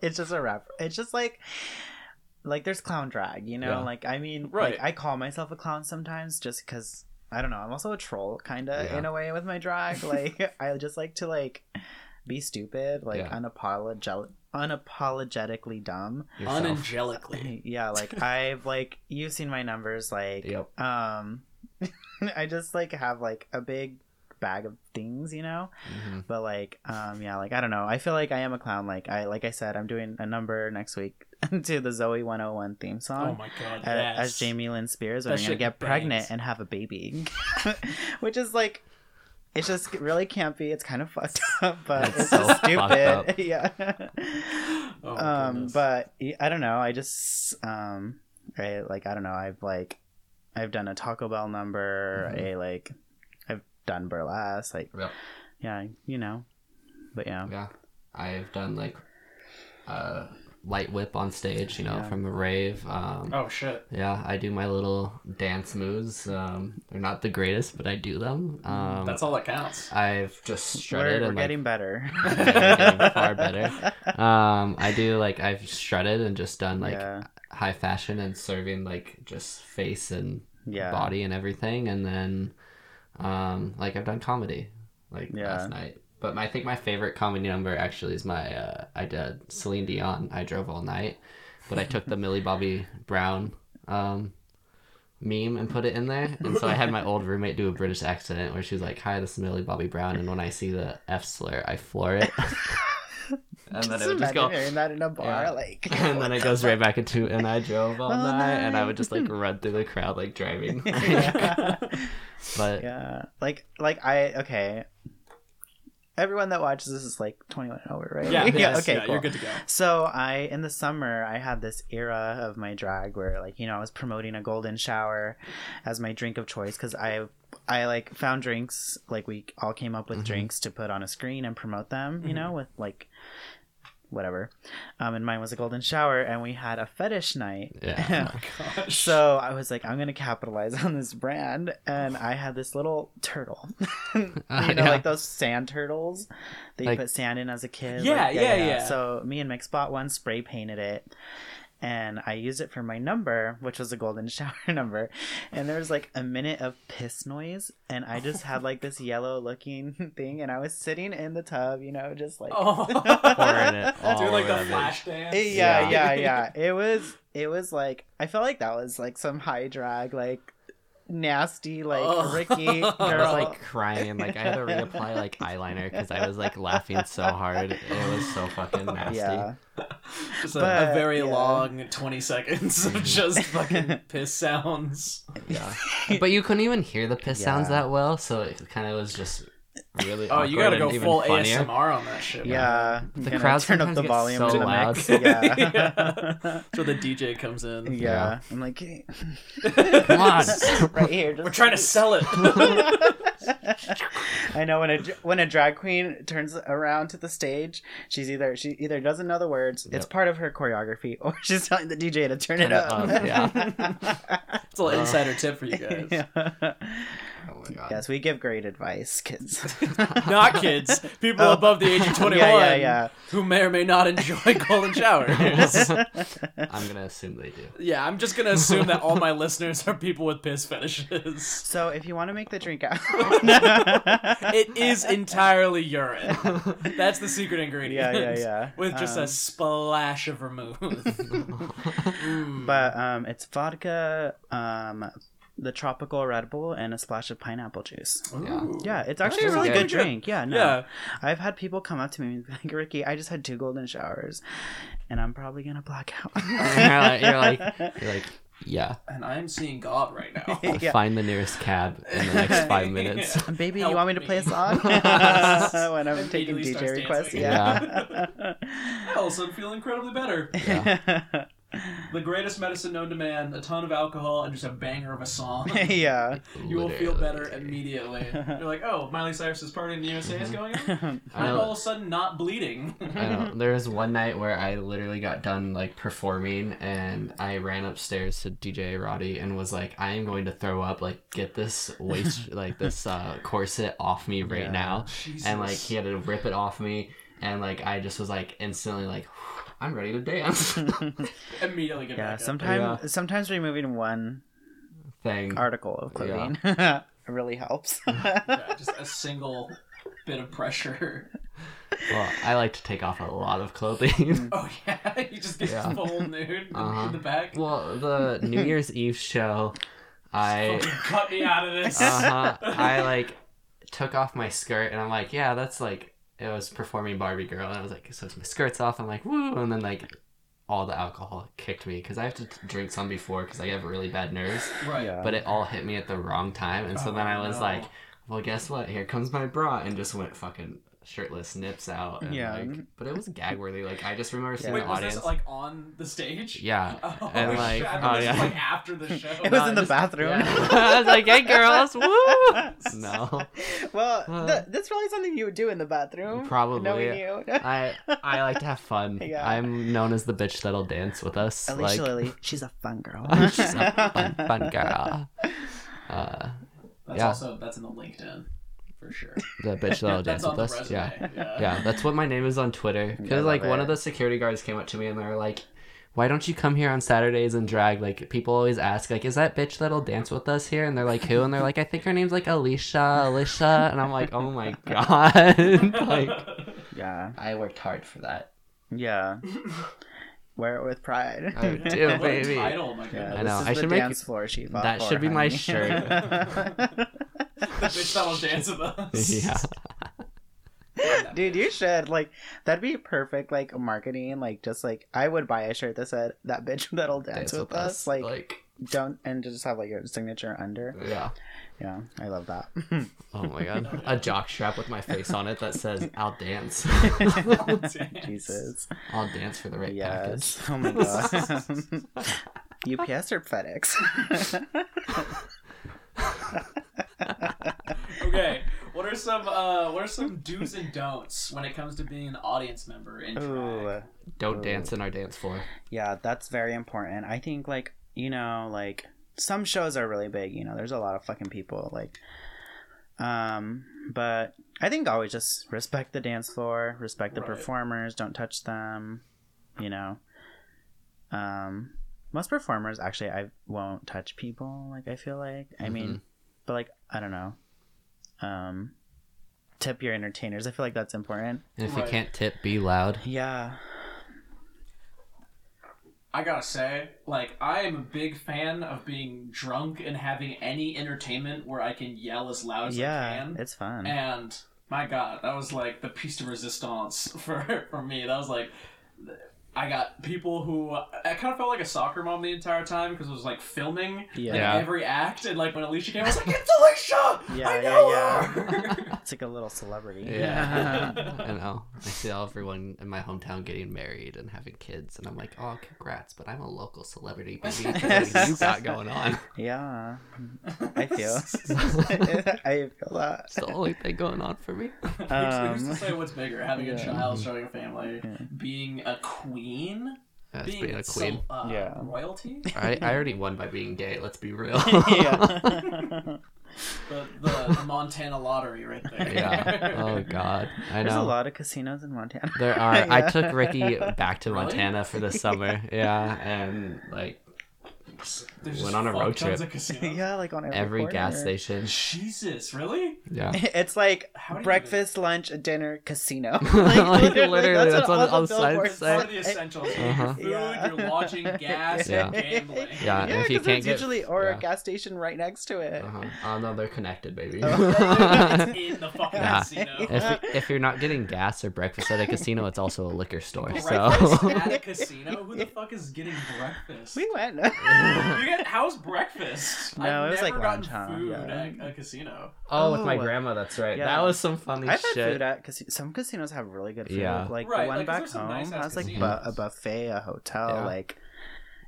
it's just a rap. It's just like like there's clown drag, you know? Yeah. Like I mean, Right. like, I call myself a clown sometimes just cuz I don't know, I'm also a troll kind of Yeah. in a way with my drag. Like I just like to like be stupid, like Yeah. unapologetic unapologetically dumb. yourself. Unangelically. [laughs] yeah, like [laughs] I've like you've seen my numbers like Yep. um [laughs] I just like have like a big bag of things, you know? Mhm. but like um yeah like i don't know i feel like i am a clown like i like i said i'm doing a number next week to the Zoey 101 theme song. Oh my god. a- Yes. as jamie lynn spears That when you're gonna shit get pregnant and have a baby which is like it's just really campy it's kind of [laughs] fucked up but It's it's, so just fucked up. stupid [laughs] yeah Oh um goodness. but i don't know i just um I, like i don't know i've like i've done a taco bell number Mhm. a like i've done burlesque like Yep. yeah you know but yeah Yeah, I've done like uh, light whip on stage. You know, Yeah. from a rave. Um, Oh shit. Yeah, I do my little dance moves. Um, they're not the greatest, but I do them. Um, That's all that counts. I've just we're, we're and like, getting better [laughs] getting far better. [laughs] um, I do like I've strutted and just done like yeah high fashion and serving like just face and yeah body and everything, and then um, like I've done comedy like Yeah. last night. But my, I think my favorite comedy number actually is my uh, I did Celine Dion. I drove all night, but I took the Millie Bobby Brown um, meme and put it in there, and so I had my old roommate do a British accent where she was like, "Hi, this is Millie Bobby Brown," and when I see the F slur, I floor it. [laughs] and then it would just imagine go hearing that in a bar Yeah. like [laughs] and then it goes right back into and I drove all All night, and I would just like run through the crowd like driving. [laughs] yeah. but yeah like like i okay everyone that watches this is like 21 and over right Yeah, [laughs] yes, okay yeah, cool. you're good to go. So I in the summer I had this era of my drag where like you know I was promoting a golden shower as my drink of choice because I I like found drinks like we all came up with Mhm. drinks to put on a screen and promote them you Mhm. know with like whatever um and mine was a golden shower and we had a fetish night Yeah. [laughs] Gosh. [laughs] so I was like, I'm gonna capitalize on this brand, and I had this little turtle, [laughs] you know, Uh, yeah. like those sand turtles that you put sand in as a kid. Yeah, Like, yeah, yeah. So me and Mix bought one, spray painted it, and I used it for my number, which was a golden [laughs] shower number. And there was like a minute of piss noise, and I just had like this [laughs] yellow looking thing, and I was sitting in the tub, you know, just like. Oh. [laughs] Pouring it Doing like the flash dance. yeah, Yeah. yeah, yeah. It was it was like I felt like that was like some high drag, like nasty, like Oh. Rikki girl. I was like crying like I had to reapply like eyeliner because I was like laughing so hard. It was so fucking nasty. yeah, Just a, But, a very yeah. long 20 seconds of [laughs] just fucking piss [laughs] sounds. Yeah. [laughs] But you couldn't even hear the piss sounds that well, so it kind of was just really. Oh, you gotta go and even full funnier. ASMR on that shit. yeah. I'm The gonna crowd turn up the volume so to the loud. mix. Yeah. Yeah. So the DJ comes in. yeah, Yeah. I'm like, hey. Come on. right here. Just We're trying to sell it. [laughs] I know when a when a drag queen turns around to the stage, she's either she either doesn't know the words, it's part of her choreography, [laughs] or she's telling the DJ to turn, it Turn it up. up, yeah. [laughs] It's a little uh, insider tip for you guys. Oh my god. Yes, we give great advice, kids. [laughs] Not kids, people Oh. above the age of [laughs] 21 Yeah, yeah, who may or may not enjoy [laughs] golden showers. I'm gonna assume they do. yeah, I'm just gonna assume that all my listeners are people with piss fetishes. So if you want to make the drink out, It is entirely urine. That's the secret ingredient. Yeah, yeah, yeah. With just a Um, splash of vermouth. But um, it's vodka, um, the tropical Red Bull, and a splash of pineapple juice. Ooh. Yeah, it's actually a really really good. good drink. Yeah, no. Yeah. I've had people come up to me and be like, Rikki, I just had two golden showers, and I'm probably gonna black out. [laughs] you're, like, you're like, you're like, [laughs] Yeah. and I'm seeing God right now. Yeah. Find the nearest cab in the next five minutes. Yeah. [laughs] Baby, Help you want me to play a song when I'm taking DJ requests? dancing. Yeah. I also feel incredibly better. The greatest medicine known to man, a ton of alcohol, and just a banger of a song. [laughs] yeah. [laughs] You will feel better immediately. You're like, oh, Miley Cyrus's party in the USA is going on? [laughs] I I'm all of a sudden not bleeding. I know. There was one night where I literally got done like performing and I ran upstairs to DJ Roddy and was like, I am going to throw up. Like, get this waist, like this uh, corset off me right Yeah. now. And like, he had to rip it off me. And like, I just was like instantly like, I'm ready to dance. [laughs] [laughs] Immediately get Yeah. back up. Sometimes, sometimes removing one Thing. article of Yeah. clothing [laughs] really helps. Yeah, just a single bit of pressure. Well, I like to take off a lot of clothing. Oh yeah, you just get Yeah. full nude Uh-huh. in the back. well, the New Year's Eve show, I. Cut me out of this. uh-huh i like took off my skirt and i'm like yeah that's like it was performing barbie girl and i was like so my skirt's off i'm like woo and then like all the alcohol kicked me because i have to t- drink some before because i have really bad nerves right. Yeah. but it all hit me at the wrong time and so Oh, then i was oh, no. like well guess what here comes my bra and just went fucking shirtless nips out and Yeah. like but it was gag worthy like i just remember seeing Yeah. Wait, the was audience this like on the stage? yeah [laughs] Oh, and shit, like I thought oh this was, like after the show. it was No, in the just- bathroom. yeah. [laughs] [laughs] i was like hey girls woo no well, Uh. th- that's probably something you would do in the bathroom. Probably. Knowing you. I I like to have fun. Yeah. I'm known as the bitch that'll dance with us. Alecia like Lily, she's a fun girl. she's a fun, fun girl. Uh, That's Yeah. also that's in the LinkedIn for sure. the bitch that'll dance with us. Yeah, yeah. yeah. That's what my name is on Twitter. I Because like one it. of the security guards came up to me and they were like, "Why don't you come here on Saturdays and drag?" Like people always ask, like, "Is that bitch that'll dance with us here?" And they're like, "Who?" And they're like, "I think her name's like Alecia, Alecia." And I'm like, "Oh my [laughs] god!" [laughs] like yeah. I worked hard for that. Yeah. Wear it with pride. I do, [laughs] What a baby. title, my Yeah. I know. This is I the should make- dance floor she fought that for, should be my shirt. The bitch that'll dance with us. yeah. Dude, you should like that'd be perfect like marketing. Like just like I would buy a shirt that said that bitch [laughs] that'll dance, with, us. Like, like don't and just have like your signature under. yeah. Yeah, I love that. [laughs] Oh my god. A jock strap with my face on it that says I'll dance. [laughs] Dance. Jesus. I'll dance for the right Yes. Oh my god. UPS or FedEx? Okay, what are some uh, what are some do's and don'ts when it comes to being an audience member in drag? Ooh. Don't dance in our dance floor. Yeah, that's very important. I think like, you know, like some shows are really big, you know, there's a lot of fucking people like um but I think always just respect the dance floor, respect the Right. performers, don't touch them, you know. Um most performers actually I won't touch people like I feel like. I mean, but like I don't know. Um tip your entertainers. I feel like that's important. And if you can't tip, be loud. Yeah. I gotta say, like, I am a big fan of being drunk and having any entertainment where I can yell as loud as I can. it's fun. And my God, that was like the piece de resistance [laughs] for for me. That was like. I got people who I kind of felt like a soccer mom the entire time because it was like filming Yeah. like, Yeah. every act, and like when Alecia came, I was [laughs] like, "It's Alecia! Yeah, I yeah, know yeah. her!" [laughs] It's like a little celebrity. Yeah. [laughs] I know. I see all everyone in my hometown getting married and having kids, and I'm like, oh, congrats, but I'm a local celebrity, baby. What do you got going on? Yeah, I feel. I feel that. It's the only thing going on for me. Who's- Um, Who's to say what's bigger, having a child, showing a family, Yeah. being a queen, That's being, being a queen. cel- uh, Yeah. royalty? [laughs] I, I already won by being gay. Let's be real. [laughs] yeah. The, [laughs] the, the Montana lottery right there. yeah. Oh God. I know. There's a lot of casinos in Montana. There are. I took Rikki back to Really? Montana for the summer. Yeah, and like There's Went on a road trip. [laughs] yeah, like on every, every corner. gas station. Jesus, really? Yeah. [laughs] It's like How do breakfast, lunch, dinner, casino. [laughs] Like, literally, that's what all all the the signs billboards say. The essentials? Uh-huh. food, Yeah. your lodging, gas, Yeah. and gambling. Yeah, and if you 'cause can't it's get- usually or yeah. a gas station right next to it. Uh-huh. Oh no, they're connected, baby. Oh. It's in the fucking Yeah. casino. if if you're not getting gas or breakfast at a casino, it's also a liquor store. Breakfast So at a casino? Who the fuck is getting breakfast? We went. You get how's breakfast? [laughs] No, I've it was like never gotten lunch, huh? food Yeah. at a casino. Oh, with oh, my Oh, grandma, that's right. yeah. That was some funny I've had shit. food at casi- some casinos have really good food. Yeah. Like Right, the one like, 'cause back there's some home nice-ass has like bu- casinos. a buffet, a hotel, Yeah. like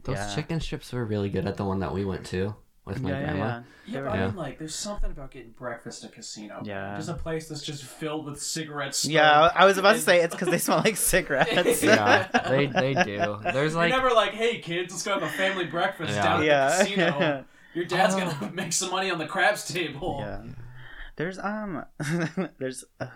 Those Yeah. chicken strips were really good at the one that we went to with my yeah, yeah, grandma. yeah. Yeah, They but were- I mean, like, there's something about getting breakfast at a casino. Yeah. Just a place that's just filled with cigarettes. Yeah, I was about to say it's because they smell like cigarettes. [laughs] Yeah, [laughs] they they do. There's like You're like never like, hey kids, let's go have a family breakfast Yeah. down at Yeah. the casino. [laughs] Your dad's Oh. gonna make some money on the craps table. yeah. There's um, there's uh,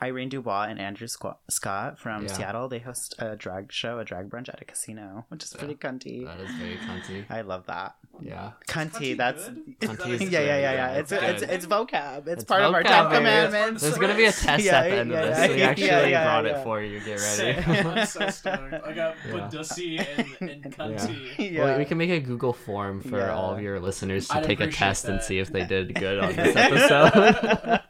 Irene Dubois and Andrew Squ- Scott from Yeah. Seattle. They host a drag show, a drag brunch at a casino, which is pretty cunty. that is very cunty. I love that. Yeah. Cunty, Cunty that's? Cunty [laughs] yeah, yeah, yeah, yeah. yeah, It's it's it's it's vocab. It's, It's part of our vocab, Ten baby. Commandments. There's gonna be a test Yeah, at the end yeah, of this. yeah, we actually yeah, brought yeah. it for you. Get ready. [laughs] I'm so stoked. I got Yeah. And, and Cunty. yeah. Well, we can make a Google form for Yeah. all of your listeners to I'd take a appreciate test and see if they did good on [laughs] this episode.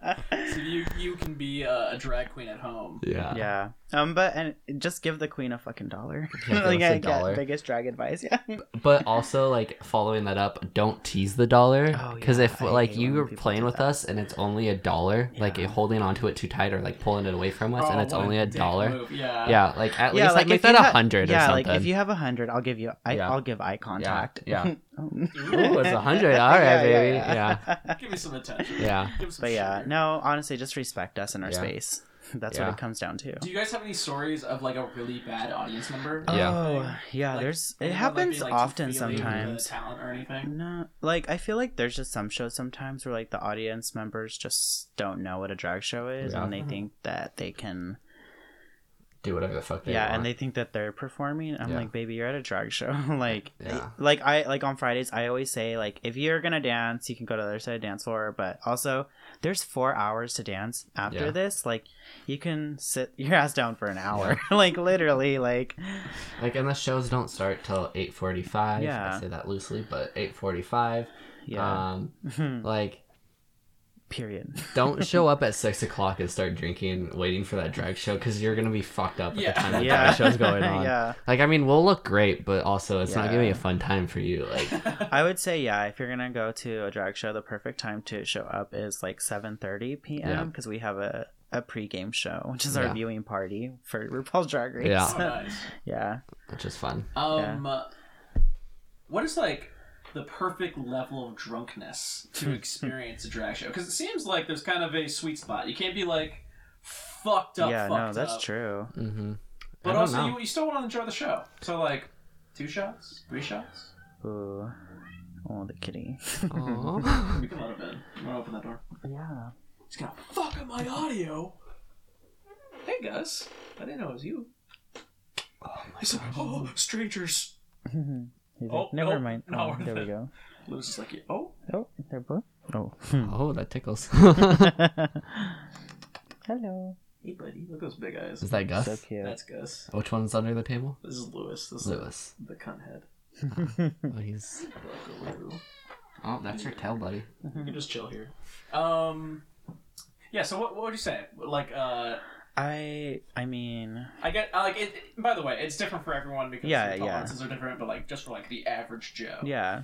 [laughs] So you you can be uh, a drag queen at home. yeah. Yeah. Um, but and just give the queen a fucking dollar. Yeah, [laughs] like us a I get dollar. biggest drag advice. Yeah. But also, like following that up, don't tease the dollar Oh, because yeah, if I like you when were playing with that. us and it's only a dollar, like holding onto it too tight or like pulling it away from us, and Oh, it's only a dollar. move. Yeah. Yeah, like at yeah, least like, make if you that a ha- hundred or Yeah, something. like if you have a hundred, I'll give you. I, Yeah. I'll give eye contact. yeah. [laughs] Oh. Ooh, it's a hundred. All right, [laughs] Yeah, baby. yeah, Yeah, yeah. Give me some attention. yeah. Give some But yeah, sugar. no, honestly, just respect us in our Yeah. space. [laughs] That's Yeah. what it comes down to. Do you guys have any stories of like a really bad audience member? Yeah. Oh, yeah. Like, there's it anyone, like, happens like, often feely the sometimes. Talent or anything? No, like I feel like there's just some shows sometimes where like the audience members just don't know what a drag show is, Yeah. and they mm-hmm. think that they can. Do whatever the fuck they yeah, want. and they think that they're performing. I'm Yeah. like, baby, you're at a drag show. [laughs] like, Yeah. like I like on Fridays, I always say like, if you're gonna dance, you can go to the other side of the dance floor. But also, there's four hours to dance after Yeah. this. Like, you can sit [laughs] your ass down for an hour. [laughs] like literally, like like and the shows don't start till eight forty five. Yeah. I say that loosely, but eight forty five. yeah. Um, like Period. don't [laughs] show up at six o'clock and start drinking, waiting for that drag show because you're gonna be fucked up at Yeah. the time that Yeah. drag show's going [laughs] on. yeah. Like I mean, we'll look great, but also it's not gonna be a fun time for you. Like [laughs] I would say yeah. If you're gonna go to a drag show, the perfect time to show up is like 7:30 p.m. Yeah. because we have a a pre-game show, which is our Yeah. viewing party for RuPaul's Drag Race. Yeah. Oh, nice. yeah. which is fun. Um, uh, what is like the perfect level of drunkenness to experience a drag show? Because it seems like there's kind of a sweet spot. You can't be like fucked up. yeah. fucked No, that's up, true. Mm-hmm. But also, you, you still want to enjoy the show. So like, two shots, three shots. Ooh. Oh, the kitty. [laughs] Aw. We can let him in. You want to open that door? yeah. He's gonna fuck up my audio. Hey Gus, I didn't know it was you. Oh my He's like, oh, strangers. [laughs] He's Oh, like, Never nope, mind. not Oh, there we go. Lewis is like, oh, Oh, they're both. Oh. [laughs] oh, that tickles. [laughs] [laughs] Hello. hey buddy, look at those big eyes. is that Gus? So cute. That's Gus. Which one's under the table? This is Lewis. This Lewis. is the cunt head. Oh, he's. Oh, that's your tail, buddy. You can just chill here. Um, yeah. So what, what would you say? Like, uh, I. I mean. I get I like it. it- By the way, it's different for everyone because Yeah, your yeah. tolerances are different. But like, just for like the average Joe. Yeah.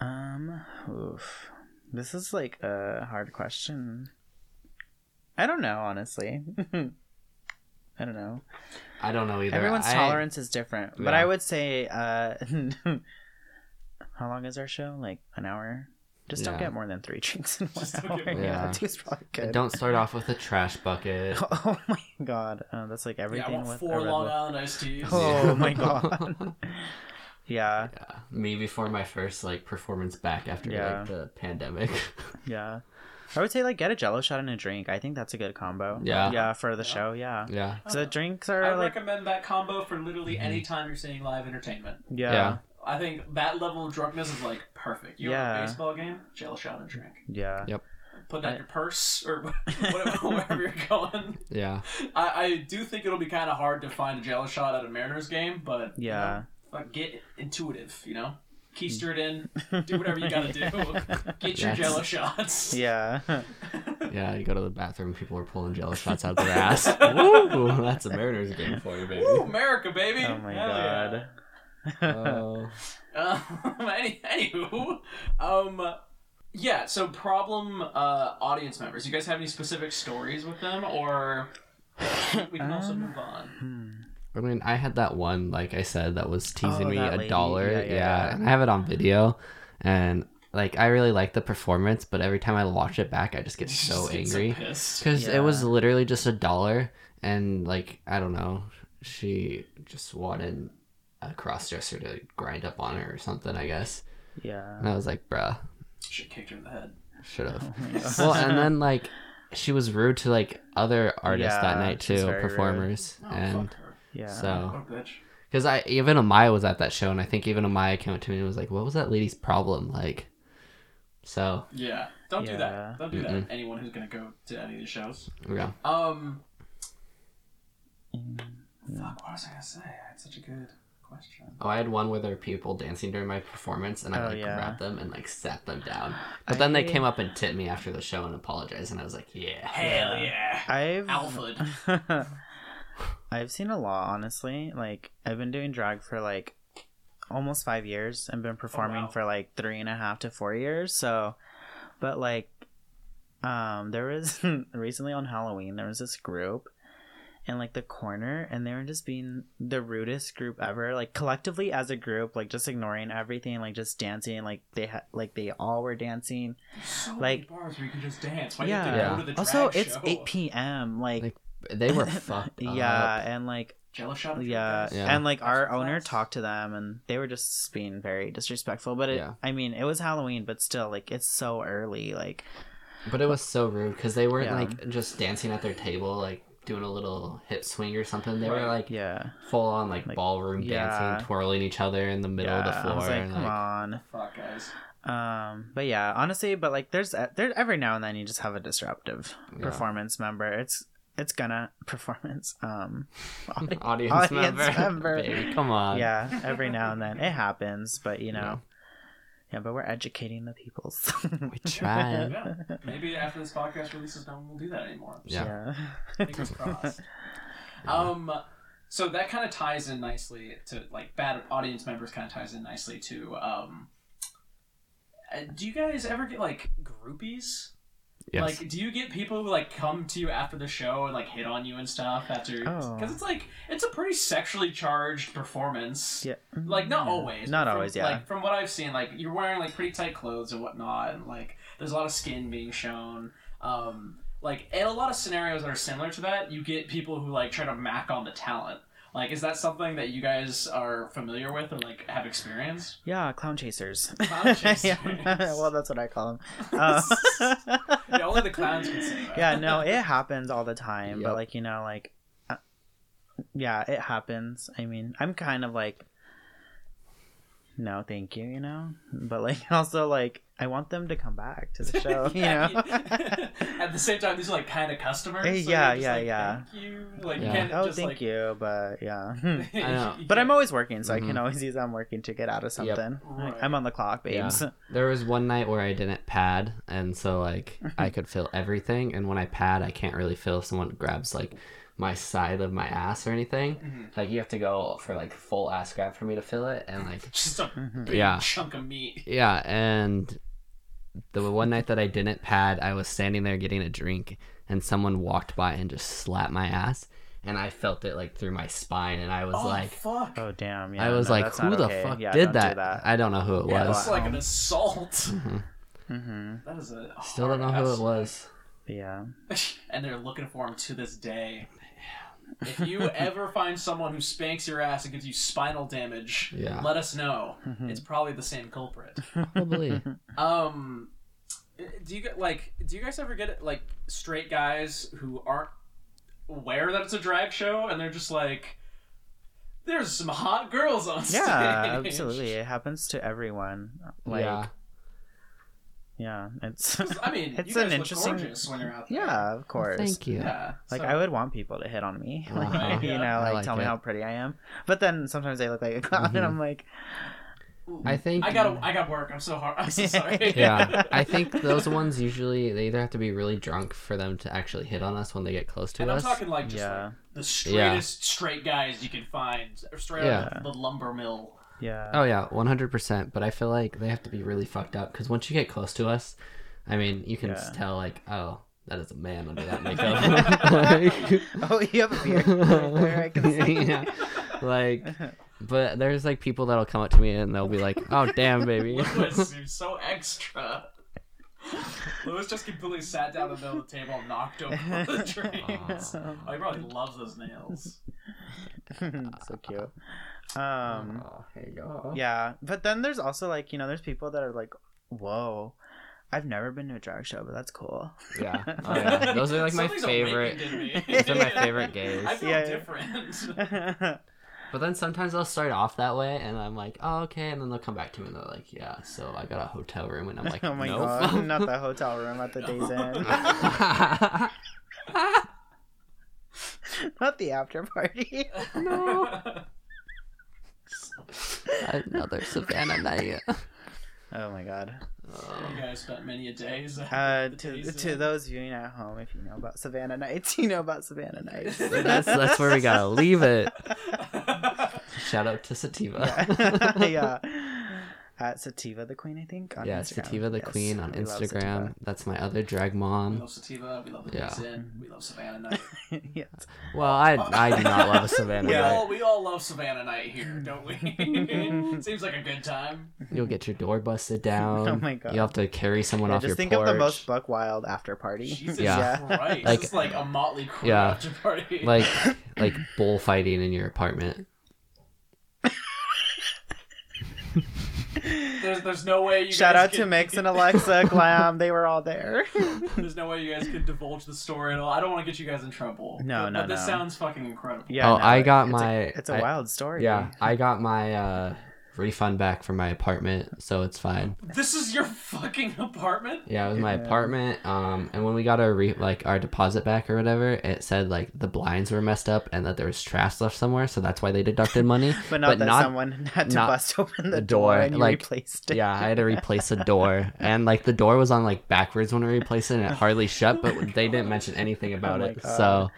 Um. Oof. This is like a hard question. I don't know, honestly. [laughs] I don't know. I don't know either. Everyone's I- tolerance is different, but I would say, uh, [laughs] how long is our show? Like an hour. Just don't Yeah. get more than three [laughs] drinks in one Just don't hour. get. Yeah, Yeah. two's probably good. Don't start off with a [laughs] trash bucket. [laughs] Oh my god, uh, that's like Yeah, I everything want with four a Red Long Bull. Island iced teas. Oh my god. yeah, Yeah, me before my first like performance back after Yeah. like the pandemic. yeah. I would say like get a Jello shot and a drink. I think that's a good combo. Yeah. Yeah, for the show. Yeah. yeah, So the drinks I are would like recommend that combo for literally Mm-hmm. any time you're seeing live entertainment. yeah, Yeah. I think that level of drunkenness is like perfect. You're at Yeah. a baseball game, jello shot and drink. yeah. Yep. Put that I- in your purse or [laughs] whatever, [laughs] wherever you're going. yeah. I, I do think it'll be kind of hard to find a jello shot at a Mariners game, but you Yeah. know, like, get intuitive, you know. Keister mm. it in, [laughs] do whatever you gotta do. Get your Yes. jello shots. Yeah. Yeah, you go to the bathroom, people are pulling jello shots out of their ass. Woo! That's a Mariners game for you, baby. Woo, America, baby. oh my Hell god. yeah. Oh. [laughs] Um, any, anywho, um, yeah. So problem uh, audience members. You guys have any specific stories with them, or we can also Um, move on. Hmm. I mean, I had that one, like I said, that was teasing Oh, me a lady. dollar. Yeah, Yeah, yeah, yeah. and I have it on video, and like I really like the performance, but every time I watch it back, I just get [laughs] so Just angry pissed. because it was literally just a dollar, and like I don't know, she just wanted a crossdresser to grind up on her or something, I guess. Yeah. And I was like, bruh, Should kicked her in the head. should have. Oh [laughs] well, and then like she was rude to like other artists that night too, performers, Oh, and fuck her. yeah. so. Oh. Because I even Amaya was at that show, and I think even Amaya came up to me and was like, "What was that lady's problem?" Like, so Yeah. Don't do that. Don't do Mm-mm. that. Anyone who's gonna go to any of these shows. yeah, Um. Mm, Fuck. What was I gonna say? I had such a good question. oh, I had one where there were people dancing during my performance, and I Oh, like yeah. grabbed them and like sat them down. [gasps] But then they I- came up and tipped me after the show and apologized, and I was like, "Yeah, Hell yeah. I've Alfred. [laughs] I've seen a lot, honestly. Like I've been doing drag for like almost five years and been performing wow. for like three and a half to four years. So, but like, um, there was [laughs] recently on Halloween there was this group in like the corner and they were just being the rudest group ever like collectively as a group like just ignoring everything like just dancing like they had like they all were dancing So Like- many bars where you can just dance. Why do yeah, you have go to the drag also it's show? 8 p.m like Like, they were [laughs] fucked [laughs] up. yeah and like jello shot. yeah. Yeah. and like That's our class. owner talked to them and they were just being very disrespectful but it, Yeah. i mean it was halloween but still like it's so early like But it was so rude because they weren't Yeah. like just dancing at their table, like doing a little hip swing or something. They were like yeah full on like, Like, ballroom yeah. dancing, twirling each other in the middle of the floor. i was like and, come like, on Fuck guys. um but yeah honestly but like there's there's every now and then you just have a disruptive Yeah. performance member it's it's gonna [laughs] performance um audi- [laughs] audience, Audience member. member. Baby, come on. yeah every now and then it happens but you Yeah. know yeah but we're educating the peoples [laughs] We [laughs] try. Yeah. Maybe after this podcast releases, no one will do that anymore. Yeah. Fingers [laughs] crossed. Um, so that kind of ties in nicely to like bad audience members. Kind of ties in nicely to um. uh, Do you guys ever get like groupies? Yes. Like, do you get people who like come to you after the show and like hit on you and stuff after? Oh. Because it's like it's a pretty sexually charged performance. yeah Like not Yeah. always. not from, always yeah Like from what I've seen, like you're wearing like pretty tight clothes and whatnot, and like there's a lot of skin being shown. Um, like in a lot of scenarios that are similar to that, you get people who like try to mac on the talent. Like, is that something that you guys are familiar with or like have experienced? Yeah, clown chasers. Clown [laughs] chasers. yeah, well, that's what I call them. [laughs] Uh, Yeah, only the clowns can say that. yeah, no, it happens all the time. Yep. But like you know, like, uh, yeah, it happens. I mean, I'm kind of like, no, thank you, you know. But like, [laughs] also like, I want them to come back to the show, [laughs] you know. [laughs] At the same time, these are like kind of customers. So yeah, yeah, like, yeah. Thank you. Like, you can't oh, just thank like. you, but yeah. I know. But I'm always working, so I Mhm. can always use I'm working to get out of something. Like, Right. I'm on the clock, babes. Yeah. There was one night where I didn't pad, and so like I could feel everything. And when I pad, I can't really feel if someone grabs like my side of my ass or anything. Mhm. Like you have to go for like full ass grab for me to fill it, and like Just a Mhm. big Yeah. chunk of meat. yeah. And the one night that I didn't pad, I was standing there getting a drink, and someone walked by and just slapped my ass, and I felt it like through my spine, and I was oh like. fuck! Oh damn! Yeah, I was no, like, who the okay. fuck Yeah, did don't do that? that. I don't know who it yeah, was. that's like an Um, assault. [laughs] Mhm. hmm That is a Still don't know who it was. Yeah. [laughs] and they're looking for him to this day. If you ever find someone who spanks your ass and gives you spinal damage, Yeah. let us know. Mhm. It's probably the same culprit. Probably. [laughs] Um, do you get like? Do you guys ever get like straight guys who aren't aware that it's a drag show and they're just like, "There's some hot girls on stage." Yeah, absolutely. It happens to everyone. Like, yeah. Yeah, it's I mean, [laughs] It's you an interesting- look gorgeous when you're out there. yeah, of course. Thank you. Yeah. Like so- I would want people to hit on me, [laughs] like, Uh-huh. you know, like, like tell me how pretty I am. But then sometimes they look like a clown, Mhm. and I'm like, I think. I gotta, I got work. I'm so hard. [laughs] I'm so sorry. yeah, I think those ones usually they either have to be really drunk for them to actually hit on us when they get close to And I'm talking like just Yeah. like the straightest straight guys you can find, or straight out Yeah. of the lumber mill. Yeah. Oh yeah, one hundred percent. But I feel like they have to be really fucked up because once you get close to us, I mean, you can Yeah. tell like, oh, that is a man under that [laughs] makeup. like, [laughs] Oh, you have a beard. there, I can see. [laughs] yeah, like, but there's like people that'll come up to me and they'll be like, oh damn, baby. Lewis seems so extra. Lewis just completely sat down in the middle of the table and knocked over the drinks. Oh, he probably loves those nails. so cute. Um. Oh, hey. Yeah, but then there's also like you know there's people that are like, whoa, I've never been to a drag show, but that's cool. Yeah. [laughs] Oh, yeah. Those are like my favorite. awakened in me. Those are my [laughs] favorite gays. I feel Yeah, yeah. different. [laughs] But then sometimes they'll start off that way, and I'm like, oh, okay. And then they'll come back to me and they're like, yeah, so I got a hotel room. And I'm like, oh my nope. god, not the hotel room at the Days Inn, not the after party. Another Savannah night. [laughs] Oh my god. you guys spent many a days. Uh, to Days to those viewing at home, if you know about Savannah Nights, [laughs] you know about Savannah Nights. that's that's where we gotta leave it. [laughs] Shout out to Sativa. yeah. yeah. At Sativa the Queen, I think. On yeah, Instagram. Sativa the Yes, Queen on Instagram. That's my other drag mom. We love Sativa. We love the Yeah. Days We love Savannah Night. [laughs] yes. Well, I I do not love Savannah We Yeah. night. all we all love Savannah Night here, don't we? [laughs] Seems like a good time. You'll get your door busted down. [laughs] Oh my God. You'll have to carry someone Yeah, off your porch. just think of the most buck wild after party. Jesus Yeah. Christ! Like- it's like a motley crew Yeah. after party. like like bullfighting in your apartment. There's there's no way you Shout guys out to Mix [laughs] and Alexa, Glam. They were all there. [laughs] There's no way you guys can divulge the story at all. I don't want to get you guys in trouble. No, but, no, But this no. sounds fucking incredible. yeah. oh, no, I got it's my. A, it's a I- wild story. Yeah, I got my uh, refund back for my apartment, so it's fine. This is your fucking apartment. Yeah, it was my Yeah. apartment. Um, and when we got our re- like our deposit back or whatever, it said like the blinds were messed up and that there was trash left somewhere, so that's why they deducted money. [laughs] But not that someone [laughs] had to not bust open the, the door, door, and you like- replaced it. Yeah, I had to [laughs] replace a door, and like the door was on like backwards when we replaced it, and it hardly shut. But they didn't mention anything about my it, God. so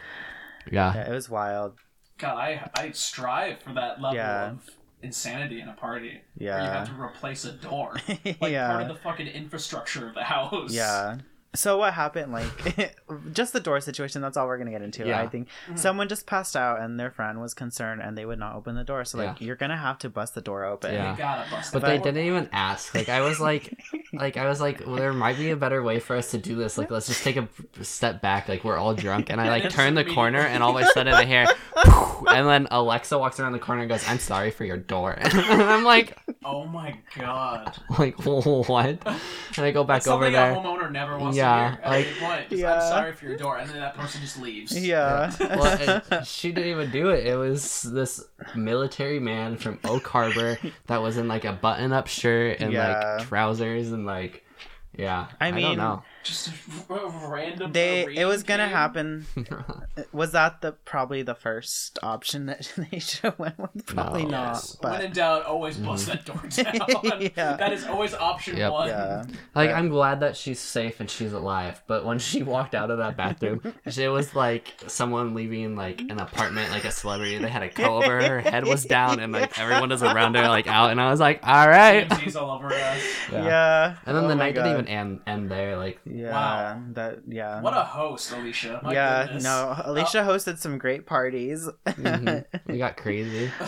yeah. Yeah, it was wild. God, I I strive for that level Yeah. of insanity in a party. Where you have to replace a door. [laughs] Like part of the fucking infrastructure of the house. Yeah. So what happened? Like, [laughs] just the door situation. That's all we're gonna get into. Yeah. I think Mhm. someone just passed out, and their friend was concerned, and they would not open the door. So like, Yeah. you're gonna have to bust the door open. Yeah. You gotta bust But that they door. didn't even ask. Like I was like, [laughs] like I was like, well, there might be a better way for us to do this. Like let's just take a step back. Like we're all drunk, and I like [laughs] turn the corner, and all of a sudden I hear, and then Alexa walks around the corner and goes, "I'm sorry for your door," and I'm like, Oh my god. like what? And I go back over Something a there. homeowner never wants Yeah, to hear. At like- any point. Just, Yeah. I'm sorry for your door, and then that person just leaves. Yeah. [laughs] well, it, she didn't even do it. It was this military man from Oak Harbor that was in like a button-up shirt and Yeah. like trousers and like, yeah. I don't mean, know. Just a r- random. they it was gonna came. happen. [laughs] Was that the probably the first option that they should have went with? Probably No. not. Yes. But when in doubt, always mm-hmm. bust that door [laughs] down. Yeah. That is always option Yep. one. yeah, Like But- I'm glad that she's safe and she's alive, but when she walked out of that bathroom, [laughs] it was like someone leaving like an apartment, like a celebrity. They had a coat over her, her head was down, and like everyone was around her, like out. And I was like, all right. TMZ's all over us. yeah. And then Oh the my night didn't even end, end there. Like, Yeah, Wow. that yeah. What a host, Alecia. My yeah, goodness. no. Alecia hosted some great parties. mhm, [laughs] we got crazy. [laughs] [laughs]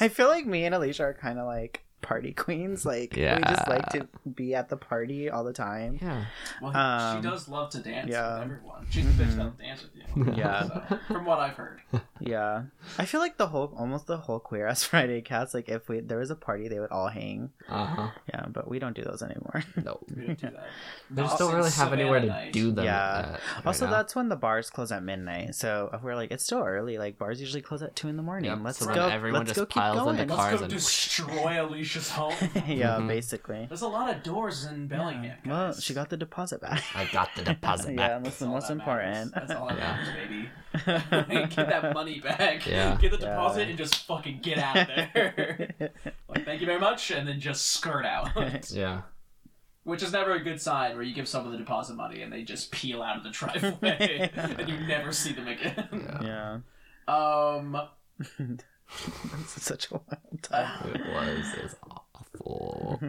I feel like me and Alecia are kind of like party [laughs] queens. Like we just like to be at the party all the time. Yeah. well, Um, she does love to dance yeah. with everyone. She's a bitch that'll dance with you. [laughs] Yeah. So, from what I've heard. [laughs] Yeah, I feel like the whole almost the whole Queer Ass Friday cats. Like if we there was a party, they would all hang. Uh huh. Yeah, but we don't do those anymore. No. We don't do that. They just don't really since have anywhere to night. do them. Yeah. right also, now. that's when the bars close at midnight. So if we're like, it's still early. Like bars usually close at two in the morning. Yep, let's so then go. everyone let's just go keep piles going. into Let's Cars go and- destroy Alecia's home. [laughs] yeah, Mhm. basically. There's a lot of doors in Bellingham. Yeah. Guys. Well, she got the deposit back. I got the deposit [laughs] yeah, back. that's the all most that important. matters. That's all that Yeah. matters, baby. [laughs] Get that money back. Yeah. Get the Yeah. deposit and just fucking get out of there. like, thank you very much, and then just skirt out. Yeah. Which is never a good sign where you give someone the deposit money and they just peel out of the driveway and you never see them again. yeah. Um, [laughs] That's such a wild time. It was. It was awful.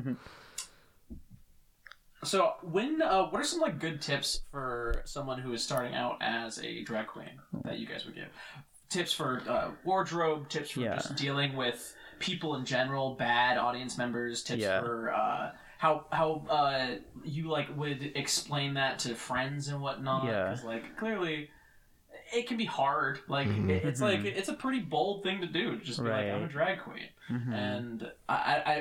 So, when uh, what are some like good tips for someone who is starting out as a drag queen that you guys would give? Tips for uh, wardrobe, tips for Yeah. just dealing with people in general, bad audience members, tips Yeah. for uh, how how uh, you like would explain that to friends and whatnot. Yeah. Because like clearly. It can be hard. Like Mhm. it- it's like Mhm. it's a pretty bold thing to do. to Just be like, I'm a drag queen Mhm. and I,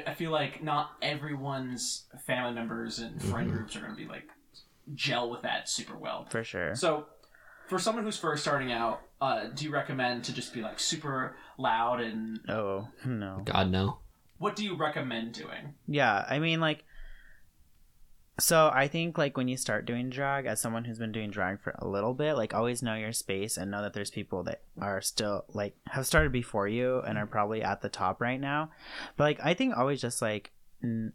I, I feel like not everyone's family members and friend Mhm. groups are going to be like gel with that super well. For sure. So, for someone who's first starting out, uh, do you recommend to just be like super loud and Oh no. God no. what do you recommend doing? Yeah, I mean like so I think like when you start doing drag as someone who's been doing drag for a little bit, like always know your space and know that there's people that are still like have started before you and are probably at the top right now. But like I think always just like n-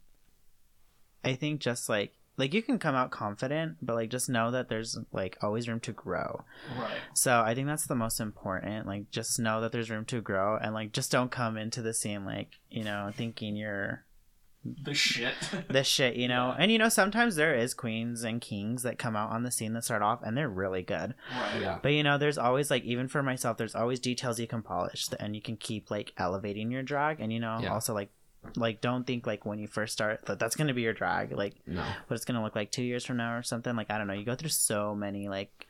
I think just like like you can come out confident, but like just know that there's like always room to grow. Right. So I think that's the most important. Like just know that there's room to grow and like just don't come into the scene like, you know, thinking you're The shit. [laughs] this shit, you know. Yeah. And you know, sometimes there is queens and kings that come out on the scene that start off and they're really good. right. Yeah. But you know, there's always like even for myself, there's always details you can polish and you can keep like elevating your drag and you know, Yeah. also like like don't think like when you first start that that's going to be your drag like No. what it's going to look like 2 years from now or something like I don't know. You go through so many like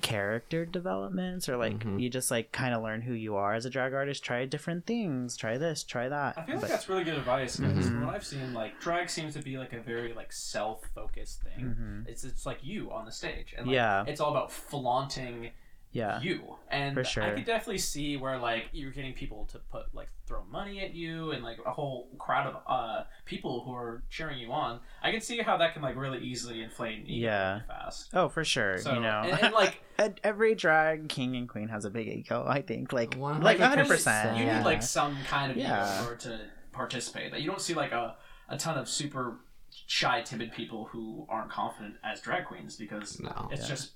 character developments or like Mhm. you just like kind of learn who you are as a drag artist try different things try this try that I feel like But- that's really good advice because Mhm. from what I've seen, like drag seems to be like a very like self-focused thing. Mhm. It's it's like you on the stage, and like, Yeah. it's all about flaunting yeah you and For sure. i could definitely see where like you're getting people to put like throw money at you and like a whole crowd of uh people who are cheering you on i can see how that can like really easily inflate an ego Yeah. fast Oh, for sure. so you know, and, and, [laughs] like every drag king and queen has a big ego. I think, like, One like hundred hundred percent. you Yeah. need like some kind of ego Yeah. in order to participate that you don't see like a, a ton of super shy timid people who aren't confident as drag queens because No. it's Yeah. just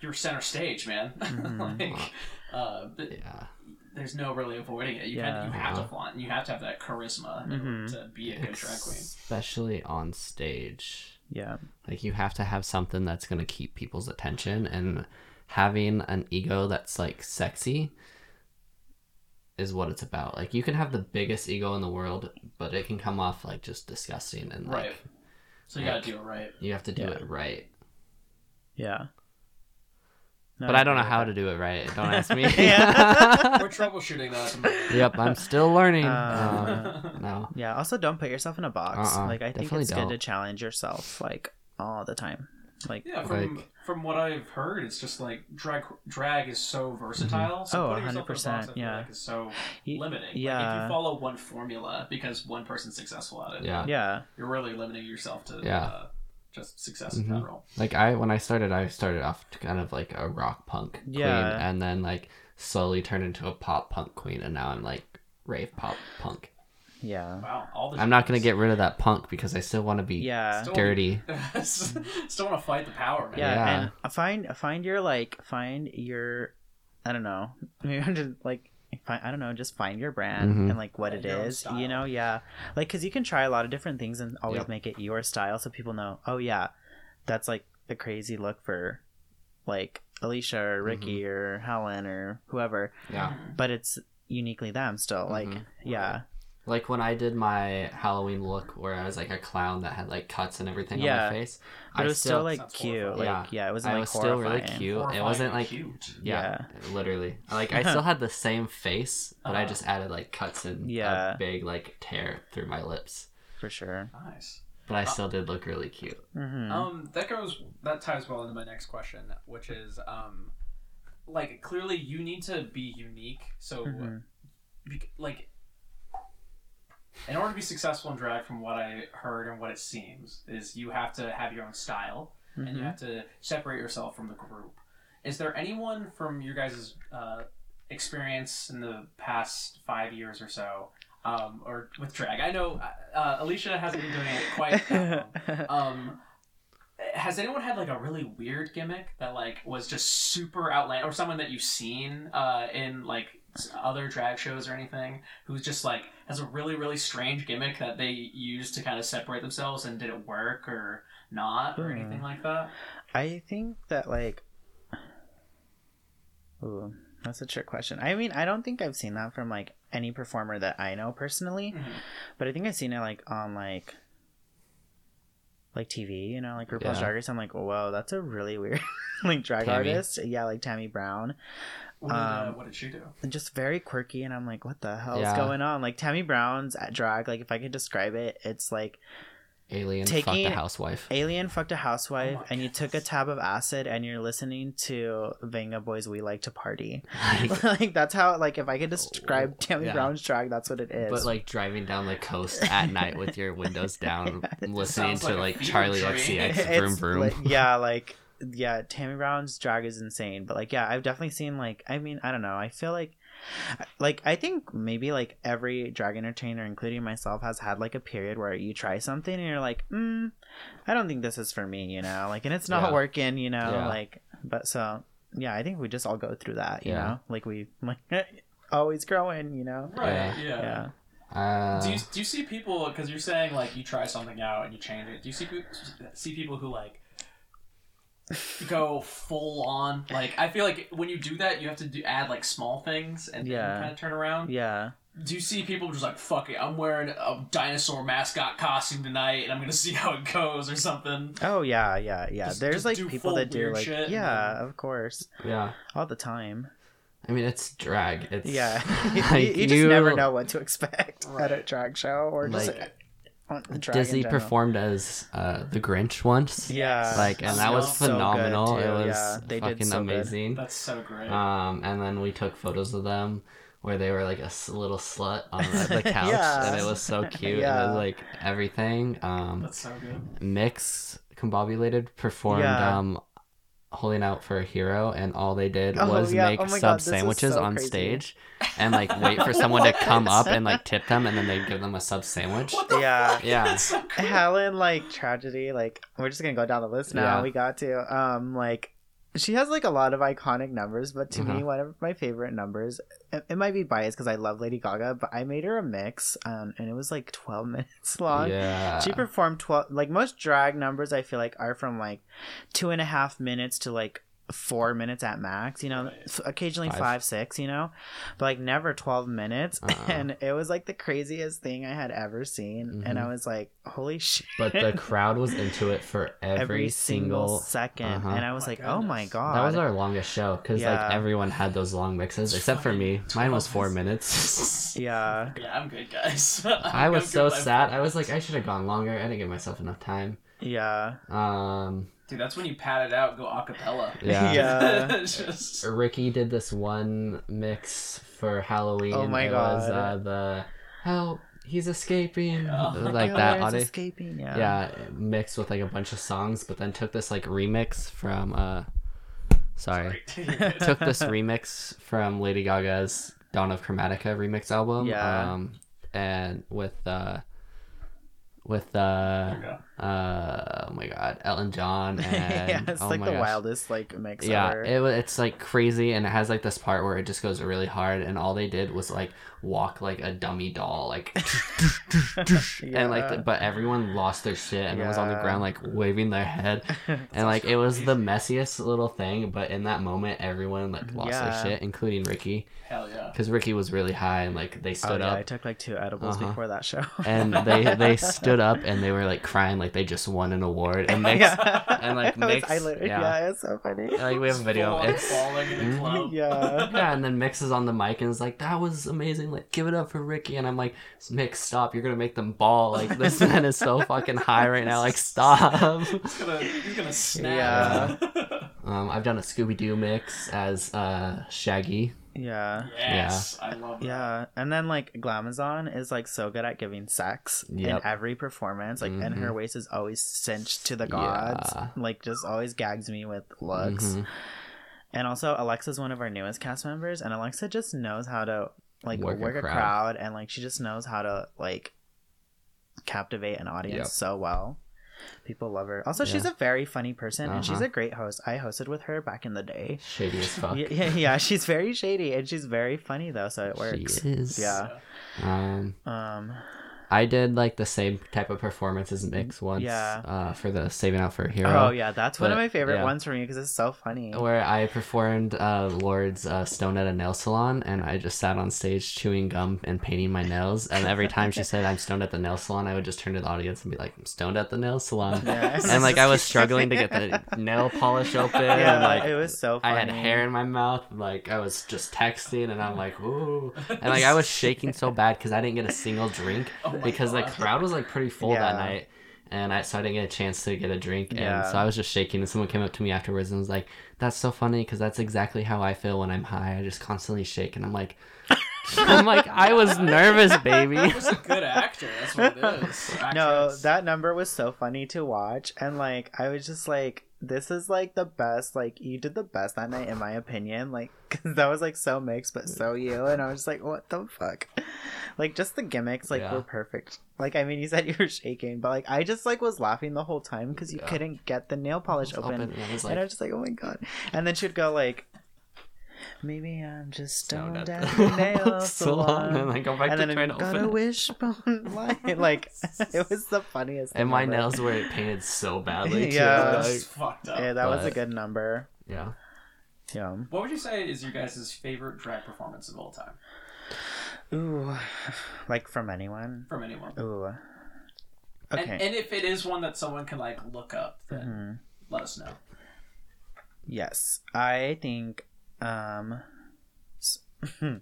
you're center stage man [laughs] Mhm. like uh but Yeah. there's no really avoiding it. You Yeah. can you have to Uh-huh. flaunt. and You have to have that charisma in order Mhm. to be a good drag queen. Especially on stage. yeah, Like you have to have something that's gonna keep people's attention and having an ego that's like sexy is what it's about. Like you can have the biggest ego in the world, but it can come off like just disgusting and like Right. So you Like- gotta do it right. you have to do Yeah. it right. yeah. No, but I don't know how to do it right. Don't ask me. [laughs] Yeah. [laughs] We're troubleshooting that. yep, I'm still learning. Uh, Um, no. Yeah. Also, don't put yourself in a box. Uh-uh, like, I think definitely it's good to challenge yourself, like all the time. Like, yeah, from Like- from what I've heard, it's just like drag drag is so versatile. So Oh, putting yourself a 100%, yeah. like is so y- limiting. Like if you follow one formula because one person's successful at it, Yeah. yeah, you're really limiting yourself to Yeah. uh, just success in Mhm. general. Like I when I started, I started off to kind of like a rock punk queen, Yeah. and then like slowly turned into a pop punk queen, and now I'm like rave pop punk. yeah, Wow, all the I'm not gonna get rid of that punk because I still want to be yeah. Still- dirty. [laughs] Still want to fight the power, man. yeah, Yeah. and find find your like find your I don't know [laughs] maybe I'm just like find, I don't know just find your brand Mhm. and like what Find it your own is style. you know yeah like because you can try a lot of different things and always Yep. make it your style so people know oh yeah that's like the crazy look for like Alecia or Rikki Mm-hmm. or Helen or whoever Yeah. but it's uniquely them still like Mhm. yeah Like when I did my Halloween look, where I was like a clown that had like cuts and everything Yeah. on my face. but I it was still, like cute horrifying. like Yeah. yeah, it wasn't I like was still really horrifying. cute. It wasn't like cute. yeah, literally. Like I [laughs] still had the same face, but I Uh-huh. just added like cuts and Yeah. a big like tear through my lips. for sure Nice. But I still did look really cute. hmm Um, that goes that ties well into my next question, which is um, like clearly you need to be unique. So, Mhm. bec- like, in order to be successful in drag, from what I heard and what it seems, is you have to have your own style and you Mhm. have to separate yourself from the group. Is there anyone from your guys' uh, experience in the past five years or so, um, or with drag? I know uh, Alecia hasn't been doing it quite that long. [laughs] Um, has anyone had like a really weird gimmick that like was just super outland, or someone that you've seen uh, in like other drag shows or anything who's just like has a really really strange gimmick that they use to kind of separate themselves and did it work or not or Hmm. anything like that? I think that like, ooh, that's a trick question. I mean, I don't think I've seen that from like any performer that I know personally, Mhm. but I think I've seen it like on like. Like TV, you know, like RuPaul's Yeah. Drag Race. I'm like, whoa, that's a really weird, [laughs] like drag Tammy. artist. Yeah, like Tammy Brown. What did, uh, Um, what did she do? and just very quirky and i'm like what the hell is Yeah. going on like tammy brown's at drag like if i could describe it it's like Alien Taking- fucked a housewife. alien fucked a housewife Oh my and you took a tab of acid and you're listening to Vengaboys We Like to Party. Like, [laughs] like that's how like if I could describe Tammy Yeah. Brown's drag, that's what it is. but like driving down the coast at night with your windows [laughs] down, listening to like like Charli dream. XCX [laughs] It's vroom vroom. like- yeah, like yeah, Tammy Brown's drag is insane. But like yeah, I've definitely seen like I mean, I don't know. I feel like like I think maybe like every drag entertainer, including myself, has had like a period where you try something and you're like, mm, I don't think this is for me, you know, like and it's not Yeah. working, you know, Yeah. like but so yeah, I think we just all go through that, you Yeah. know, like we like [laughs] always growing, you know. Right. Yeah. Yeah. Yeah. Uh, Do you, do you see people because you're saying like you try something out and you change it? Do you see see people who like go full on? Like I feel like when you do that, you have to do add like small things and Yeah. kind of turn around. Yeah. Do you see people just like fuck it? I'm wearing a dinosaur mascot costume tonight, and I'm gonna [laughs] see how it goes or something. Oh yeah, yeah, yeah. Just- There's just like people that do like shit yeah, then- of course, yeah. all the time. I mean, it's drag. It's Yeah, [laughs] [laughs] you, like, you just never know what to expect at a drag show or just Like, like, on the drag Disney performed as uh, the Grinch once. Yeah, Like, and that was good, phenomenal. it was Yeah, they did fucking so good. amazing. That's so great. Um, and then we took photos of them where they were like a little slut on the, the [laughs] couch, Yeah. and it was so cute. It Yeah. was like everything. Um, That's so good. Mix Combobulated performed Yeah. um, Holding Out for a Hero, and all they did Oh, was yeah. make Oh sub God, sandwiches so on crazy. stage, and like wait for [laughs] someone to come up and like tip them, and then they give them a sub sandwich. What the Yeah. fuck? Yeah. So cool. Helen like tragedy. Like we're just gonna go down the list now. Yeah. We got to um like she has like a lot of iconic numbers, but to me, Uh-huh. one of my favorite numbers. It, it might be biased because I love Lady Gaga, but I made her a mix, um, and it was like twelve [laughs] minutes long. Yeah. She performed 12 like most drag numbers I feel like are from like two and a half minutes to like four minutes at max you know Right. occasionally Five. five. six you know but like never 12 minutes Uh-uh. [laughs] and it was like the craziest thing i had ever seen and i was like holy [laughs] shit But the crowd was into it for [laughs] every, single. 2nd Uh-huh. and i was My like oh my god That was our longest show because Yeah. like everyone had those long mixes except for me. Mine was four minutes. minutes. yeah yeah, I'm good, guys. I was I'm so sad. I was like, I should have gone longer. I didn't give myself enough time. yeah Um, Dude, that's when you pat it out, go acapella. [laughs] yeah. Yeah. [laughs] Just [laughs] Rikki did this one mix for Halloween. Oh my it Was, God. uh, the help, he's escaping, Yeah. like My that. Lord's audio- escaping yeah yeah, mixed with like a bunch of songs, but then took this like remix from uh, sorry, took this remix from Lady Gaga's Dawn of Chromatica remix album. Yeah. Um, and with uh, with uh, we go. Uh, oh my god, Elton John [laughs] and yeah it's oh like the gosh. wildest like mix Yeah, ever. it, wa- it's like crazy, and it has like this part where it just goes really hard, and all they did was like walk like a dummy doll, like [laughs] [laughs] and like, Yeah. but everyone lost their shit and was on the ground like waving their head, and like it was the messiest little thing, but in that moment, everyone like lost Yeah. their shit, including Rikki, Hell yeah. because Rikki was really high, and like they oh, stood yeah, up. i took like two edibles Uh-huh. before that show and they they stood up and they were like crying like they just won an award and [laughs] Mix yeah. and, like, [laughs] I was- I literally, yeah. yeah. it's so funny. like we have a video Full on it's falling in the Mhm. club. Yeah. [laughs] yeah and then Mix is on the mic and is like that was amazing like give it up for Rikki and I'm like Mix stop you're gonna make them ball like this man is so fucking high right now like stop He's gonna, he's gonna snap. Um I've done a Scooby Doo mix as uh Shaggy Yeah. yes, I love that. Yeah. And then like Glamazon is like so good at giving sex Yep. in every performance. Like and her Mhm. waist is always cinched to the gods. Yeah. Like just always gags me with looks. Mhm. And also Alexa's one of our newest cast members and Alexa just knows how to like work, Work a a, crowd. crowd. and like she just knows how to like captivate an audience Yep. so well. People love her. Also, she's a very funny person, and she's Uh-huh. a great host. I hosted with her back in the day. Shady as fuck. Yeah, yeah, yeah, she's very shady, and she's very funny though, so it works. She is. Yeah. Um, Um. I did like the same type of performance as Mix once. Yeah. Uh, for the Saving Out for a Hero. Oh yeah, that's one of my favorite yeah. ones for me because it's so funny. Where I performed uh, Lorde's uh, Stone at a nail salon, and I just sat on stage chewing gum and painting my nails. And every time she said I'm stoned at the nail salon, I would just turn to the audience and be like, "I'm stoned at the nail salon." [laughs] Yeah. And like I was struggling to get the nail polish open, [laughs] Yeah, and like it was so I had hair in my mouth, and, like I was just texting, and I'm like, "Ooh," and like I was shaking so bad because I didn't get a single drink [laughs] Oh Oh my because the crowd was like pretty full that night. And I so I didn't get a chance to get a drink, and Yeah. so I was just shaking. And someone came up to me afterwards and was like, "That's so funny because that's exactly how I feel when I'm high. I just constantly shake." And I'm like, [laughs] "I'm like I was nervous, [laughs] baby." He was a good actor. That's what it is. No, that number was so funny to watch, and like I was just like, "This is like the best. Like you did the best that night, in my opinion. Like [laughs] 'cause that was like so mixed, but so you." And I was just like, "What the fuck?" [laughs] Like just the gimmicks, like Yeah. were perfect. Like I mean, you [laughs] said you were shaking, but like I just like was laughing the whole time because you Yeah. couldn't get the nail polish was open. and I was and I was just like, oh my god. And then she'd go like, maybe I'm just Stoned stoned at at the the nail salon, salon. and I go back and to then trying to I got open a it. wishbone line. Like [laughs] it was the funniest. and my ever. nails were painted so badly. [laughs] Too. Yeah. That's Like, fucked up. Yeah, that was a good number. yeah. Yeah. What would you say is your guys' favorite drag performance of all time Ooh, [sighs] like from anyone. from anyone? Ooh. And, Okay. and if it is one that someone can like look up, then Mhm. let us know. Yes, I think. Um. s- [laughs]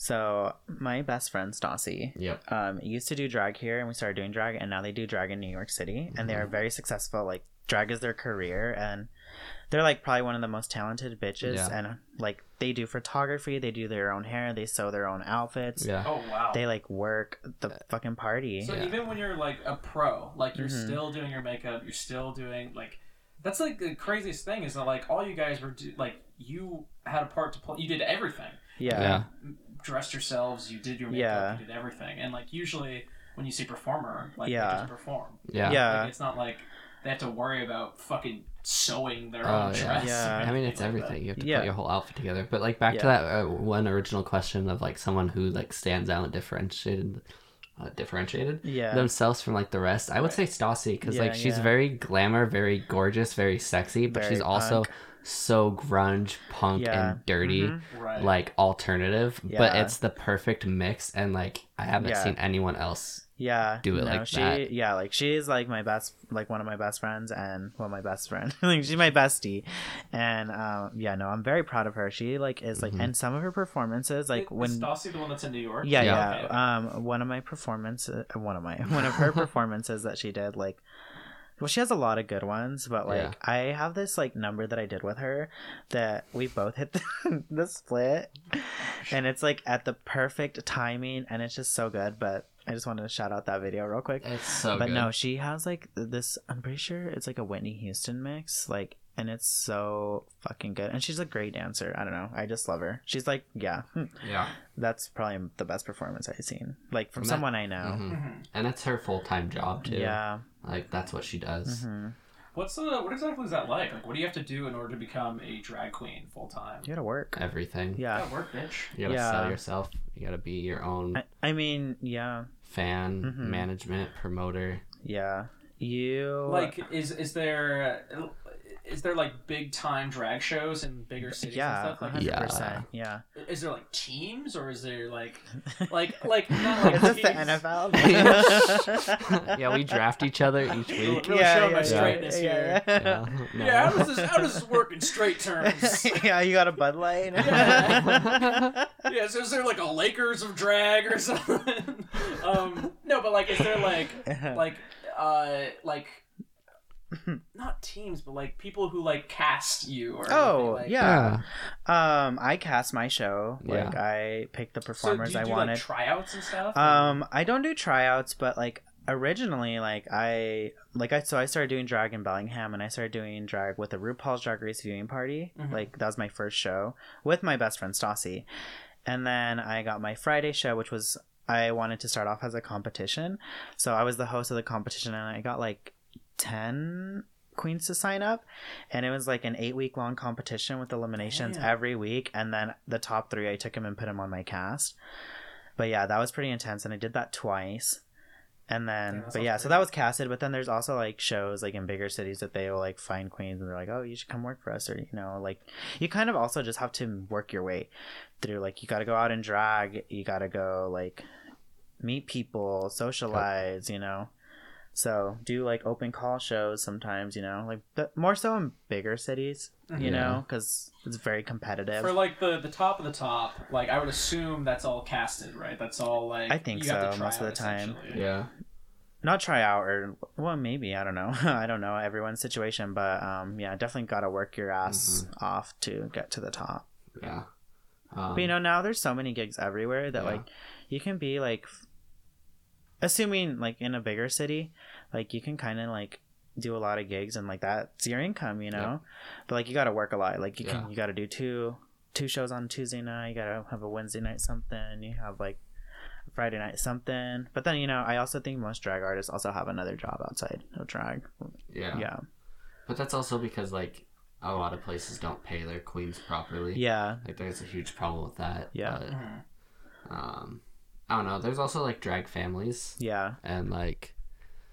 So my best friend Stassi Yep. um used to do drag here, and we started doing drag, and now they do drag in New York City, and they are very successful. Like drag is their career, and they're like probably one of the most talented bitches, Yeah. and like they do photography, they do their own hair, they sew their own outfits, Yeah. Oh wow. they like work the fucking party. so Yeah. even when you're like a pro, like you're Mhm. still doing your makeup, you're still doing like that's like the craziest thing is that like all you guys were do- like you had a part to play. You did everything. yeah. Yeah. Dressed yourselves, you did your makeup, Yeah. you did everything, and like usually when you see performer, like Yeah. they just perform. Yeah. Yeah. Like, it's not like they have to worry about fucking sewing their Oh, own yeah. dress. Yeah. I mean, it's like everything. You have to Yeah. put your whole outfit together. But like back to that uh, one original question of like someone who like stands out and differentiated, uh, differentiated Yeah. themselves from like the rest. I would say Stassi because Yeah, like she's yeah. very glamour, very gorgeous, very sexy, but Very she's also so grunge, punk, Yeah. and dirty. Mhm. Right. Like alternative, but it's the perfect mix, and like I haven't Yeah. seen anyone else Yeah. do it no, like she, that. Yeah, like she's like my best, like one of my best friends, and well, my best friend. [laughs] like she's my bestie, and um, yeah, no, I'm very proud of her. She like is like, Mhm. and some of her performances, like Is when. Stassi the one that's in New York? Yeah, Yeah. yeah. Okay. Um, one of my performances, one of my, [laughs] one of her [laughs] performances that she did, like, well, she has a lot of good ones, but like, Yeah. I have this like number that I did with her that we both hit the, the split, and it's like at the perfect timing, and it's just so good. But I just wanted to shout out that video real quick. It's so but good. no, she has like this. I'm pretty sure it's like a Whitney Houston mix, like, and it's so fucking good. And she's a great dancer. I don't know. I just love her. She's like, yeah, [laughs] yeah, that's probably the best performance I've seen, like from From that- someone I know. Mhm. Mhm. and it's her full time job too. Yeah. like that's what she does. hmm What's the what exactly is that like? Like, what do you have to do in order to become a drag queen full time? You gotta work. Everything. Yeah. Gotta work, bitch. You gotta Yeah. sell yourself. You gotta be your own I, I mean, yeah, fan, Mhm. management, promoter. yeah. You Like, is is there is there like big time drag shows in bigger cities yeah, and stuff? Like, hundred Yeah. percent. Yeah. is there like teams or is there like [laughs] like like not [laughs] like Is this the? NFL? [laughs] yeah, we draft each other each week. Really showing my straightness yeah, here. Yeah. No. Yeah, how does this how does this work in straight terms? yeah, you got a Bud Light. Yeah. yeah, so is there like a Lakers of drag or something? um, no, but like, is there like, like, uh, like, [laughs] not teams, but like people who like cast you or Oh, anything, like, yeah. um, I cast my show. Like Yeah. I picked the So do performers you I do wanted. like tryouts and stuff? or- Um, I don't do tryouts, but like originally, like I like I so I started doing drag in Bellingham, and I started doing drag with the RuPaul's Drag Race viewing party. Mhm. Like that was my first show with my best friend Stassi, and then I got my Friday show, which was I wanted to start off as a competition, so I was the host of the competition, and I got like 10 queens to sign up and it was like an eight week long competition with eliminations Damn. every week and then the top three i took them and put them on my cast. But yeah that was pretty intense and i did that twice. And then Damn, but yeah so that was casted but then there's also like shows like in bigger cities that they will like find queens and they're like oh you should come work for us or you know like you kind of also just have to work your way through like you got to go out and drag you got to go like meet people socialize you know so do like open call shows sometimes you know like but more so in bigger cities you Yeah. know because it's very competitive For like the the top of the top, like I would assume that's all casted, right? That's all like I think you have to so, most of the time. Yeah. not try out or well maybe i don't know [laughs] i don't know everyone's situation but um yeah definitely gotta work your ass off to get to the top Yeah. Um, but you know now there's so many gigs everywhere that Yeah. like you can be like f- assuming like in a bigger city like you can kind of like do a lot of gigs and like that's your income you know but like you gotta work a lot like you Yeah. can you gotta do two two shows on tuesday night you gotta have a wednesday night something you have like friday night something but then you know i also think most drag artists also have another job outside of drag yeah. yeah But that's also because like a lot of places don't pay their queens properly. yeah Like there's a huge problem with that. Yeah. But, Mhm. um, I don't know. There's also like drag families yeah and like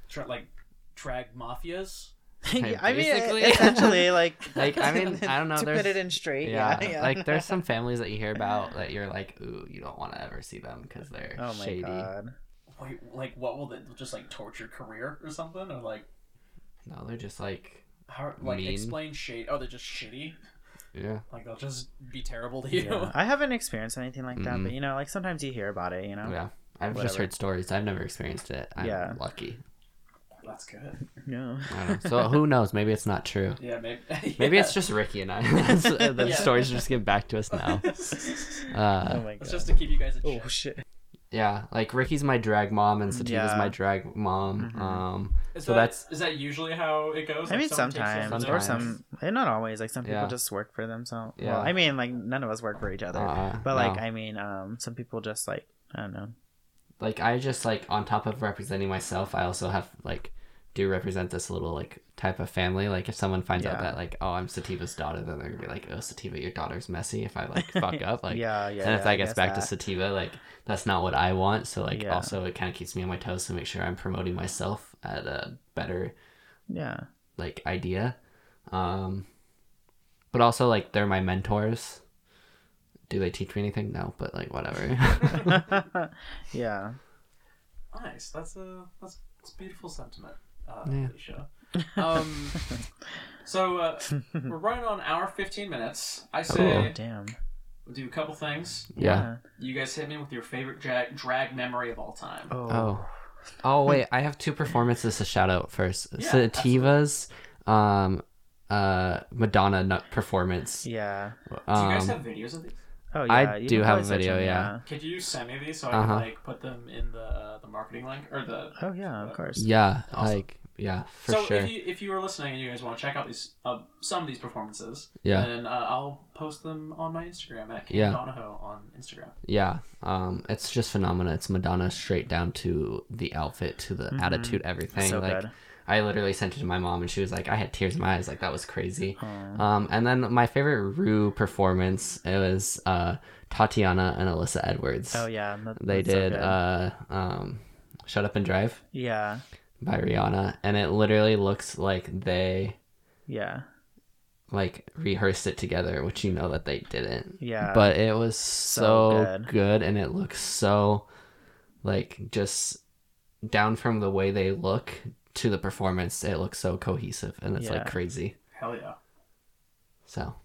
Tra- like drag mafias. [laughs] Yeah, I mean, Basically. essentially, [laughs] like, Like, I mean, I don't know, [laughs] To there's- put it in straight, yeah, yeah, yeah. like there's some families that you hear about that you're like, ooh, you don't want to ever see them because they're Oh my shady. god. Wait, like what will they just like torture career or something or like No, they're just like, how like Mean. explain shade? Oh, they're just shitty. Yeah, Like they'll just be terrible to you. Yeah. [laughs] I haven't experienced anything like that, Mhm. but you know, like sometimes you hear about it, you know. yeah. I've just heard stories. I've never experienced it. I'm Yeah. lucky. That's good. No. I. [laughs] So who knows? Maybe it's not true. Yeah, maybe. [laughs] Maybe it's just Rikki and I. The Yeah. stories just get back to us now. Uh, oh my It's god. just to keep you guys. In Oh shit. Yeah, like Rikki's my drag mom and Sativa's Yeah. my drag mom. Mhm. Um, Is So that, that's- is that usually how it goes? I Like, mean, someone takes sometimes, or some, not always. Like some people Yeah. just work for themselves. Yeah. Well, I mean, like none of us work for each other, uh, but like, no. I mean, um, some people just like, I don't know. like I just like on top of representing myself, I also have like do represent this little like type of family. Like if someone finds out that like oh I'm Sativa's daughter, then they're gonna be like oh Sativa, your daughter's messy. If I like [laughs] fuck up, like yeah, yeah. and if yeah, that I gets back that. to Sativa, like that's not what I want. So like Yeah. also it kind of keeps me on my toes to make sure I'm promoting myself at a better yeah, like idea. Um, but also like they're my mentors. Do they teach me anything? No, but like whatever. [laughs] [laughs] yeah. Nice. That's a that's, that's a beautiful sentiment. Uh, Yeah. Alecia. Um, [laughs] so uh, we're running on hour fifteen minutes. I Oh say damn. we'll do a couple things. yeah. You guys hit me with your favorite drag, drag memory of all time. Oh. Oh. Oh wait, I have two performances to shout out first. [laughs] Yeah, Sativa's um uh Madonna performance. Yeah. do you guys Um, have videos of these? Oh I yeah. you do have a video, them, yeah. Could you send me these so I Uh-huh. can like put them in the uh, the marketing link or the Oh yeah, of course. yeah, Awesome. like yeah, for so sure. if you if you were listening and you guys want to check out these uh, some of these performances, Yeah. then uh, I'll post them on my Instagram at Yeah. yeah. Donahoe on Instagram. Yeah, um, it's just phenomenal. It's Madonna straight down to the outfit, to the attitude, everything. So like good. I literally sent it to my mom, and she was like, I had tears in my eyes. Like that was crazy. Um, and then my favorite Rue performance it was uh, Tatiana and Alyssa Edwards. Oh yeah. that- They that's so did uh, um, "Shut Up and Drive" yeah. by Rihanna, and it literally looks like they Yeah. like rehearsed it together, which you know that they didn't. Yeah. but it was so, good. good. and it looks so like just down from the way they look to the performance it looks so cohesive and it's Yeah. like crazy Hell yeah. so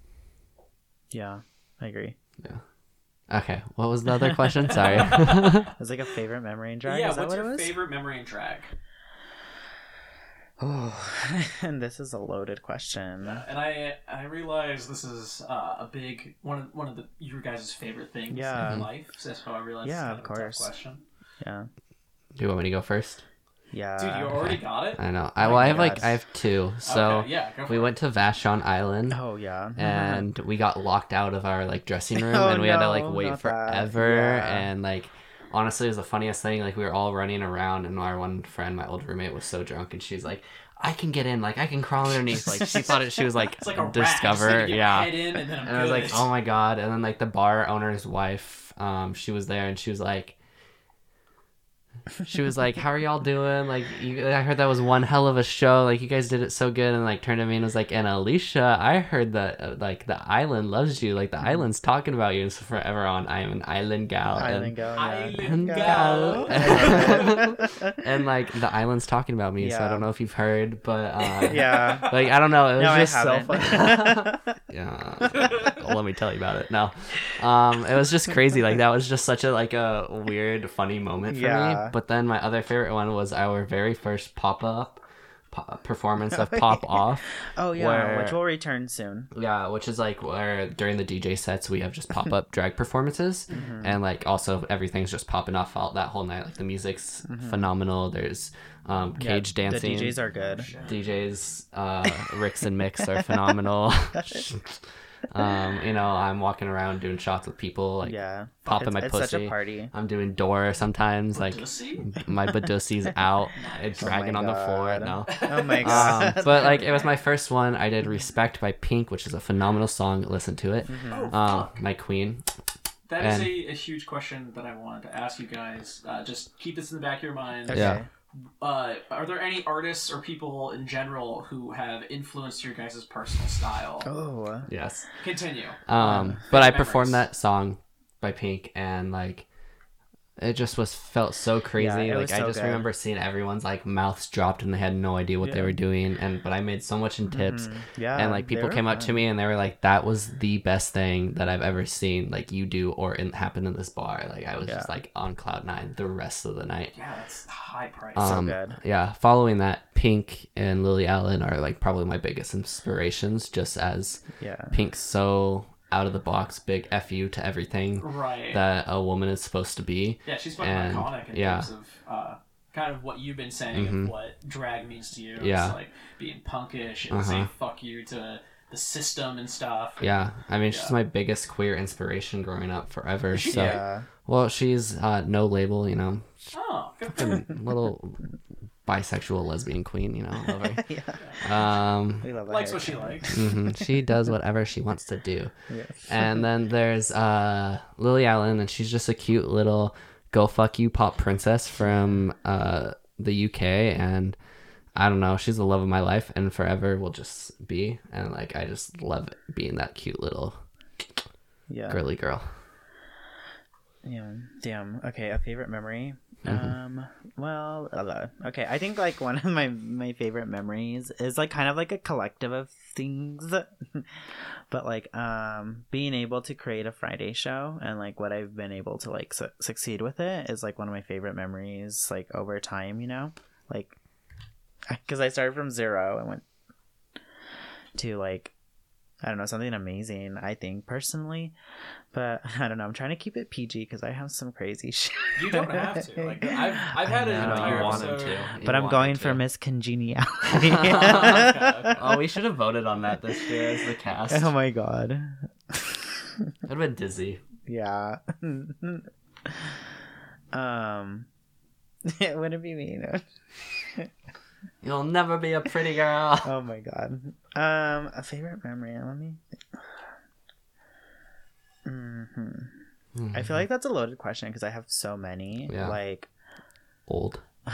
Yeah. I agree. Yeah. Okay what was the other question sorry [laughs] [laughs] It was like a favorite memory in drag. yeah, Is that what's what your it was? favorite memory in drag? Oh, [laughs] and this is a loaded question. And I I realize this is uh, a big one of one of the your guys' favorite things Yeah. in life. So that's how I realize Yeah, it's of kind a course. tough question. Yeah. do you want me to go first Yeah. Dude, you already got it. i know i Oh well i have like i have two so okay, yeah, go for we it. went to vashon island Oh yeah. [laughs] and we got locked out of our like dressing [laughs] room Oh, and we had to like wait forever Yeah. and like honestly, it was the funniest thing. Like we were all running around, and our one friend, my old roommate, was so drunk, and she's like. I can get in, like I can crawl underneath. Like she thought it. She was like, [laughs] It's like a discover, Just, like, yeah. Head in and then I'm And I was like, oh my god. And then like the bar owner's wife, um, she was there and she was like, she was like, how are y'all doing? Like, you, I heard that was one hell of a show. Like, you guys did it so good. And like turned to me and was like, and Alecia, I heard that uh, like the island loves you. Like the island's talking about you. And so forever on, I am an island gal. and- Island go. Yeah. Island Gal. gal. [laughs] [laughs] and like the island's talking about me. So I don't know if you've heard, but uh, yeah. [laughs] like I don't know. It was No, just so haven't. funny. yeah. [laughs] Let me tell you about it. No, um, it was just crazy. Like that was just such a like a weird, funny moment for Yeah. me. But then my other favorite one was our very first pop up performance of Pop [laughs] Off. Oh yeah, Where- which will return soon. Yeah, which is like where during the DJ sets we have just pop up [laughs] drag performances, Mm-hmm. and like also everything's just popping off all that whole night. Like the music's phenomenal. There's um, Mm-hmm. Yeah, cage dancing. The DJs are good. DJs, uh, Ricks and Mix are phenomenal. Um, you know, I'm walking around doing shots with people, like yeah, popping it's, my it's pussy. such a party. I'm doing door sometimes, like Pussy? my badussie's [laughs] out, it's dragging on the floor. God. No. Oh my Um, [laughs] but like it was my first one. I did "Respect" by Pink, which is a phenomenal song. Listen to it. Mm-hmm. Oh, Um, my queen. That is and- a, a huge question that I wanted to ask you guys. Uh, just keep this in the back of your mind. Okay. Yeah. Uh, are there any artists or people in general who have influenced your guys' personal style? Oh. Yes. Continue. Um, but I favorite performed that song by Pink, and like, it just was felt so crazy. Yeah, like I so just good. remember seeing everyone's like mouths dropped and they had no idea what they were doing. And but I made so much in tips, Mhm. Yeah. and like people came up to me and they were like, "That was the best thing that I've ever seen. Like you do or in, happen in this bar." Like I was just like on cloud nine the rest of the night. Yeah, that's high price. Um, good. Yeah, following that, Pink and Lily Allen are like probably my biggest inspirations. Just as Yeah. Pink's so out of the box, big fu to everything right. that a woman is supposed to be. yeah, she's fucking and- iconic in yeah. terms of uh, kind of what you've been saying Mhm. of what drag means to you. Yeah. It's like being punkish and Uh-huh. saying fuck you to the system and stuff. Yeah, I mean she's my biggest queer inspiration growing up forever. She So. Yeah. well, she's uh, no label, you know, Oh, good fucking little bisexual lesbian queen, you know. Love her. [laughs] yeah. Um, We love that. likes what she likes. [laughs] mhm, She does whatever she wants to do. Yeah. And then there's uh, Lily Allen, and she's just a cute little go fuck you pop princess from uh, the UK. And I don't know, she's the love of my life and forever will just be. And like, I just love being that cute little Yeah. girly girl. Yeah. Damn. Okay. A favorite memory. Mhm. Um. Well. Okay. I think like one [laughs] of my my favorite memories is like kind of like a collective of things, [laughs] but like um being able to create a Friday show and like what I've been able to like su- succeed with it is like one of my favorite memories. Like over time, you know, like because I started from zero and went to like I don't know something amazing. I think personally, but [laughs] I don't know. I'm trying to keep it PG because I have some crazy [laughs] shit. You don't have to. Like [laughs] I've I've had I an know. entire You wanted episode. to. but You I'm going to. for Miss Congeniality. okay. Oh, we should have voted on that this year as the cast. oh my god. Would have been dizzy. Yeah. um. It wouldn't be me. No. You'll never be a pretty girl. [laughs] Oh my god. Um, a favorite memory. Let me. hmm I feel like that's a loaded question because I have so many. Yeah. Like. old. [laughs]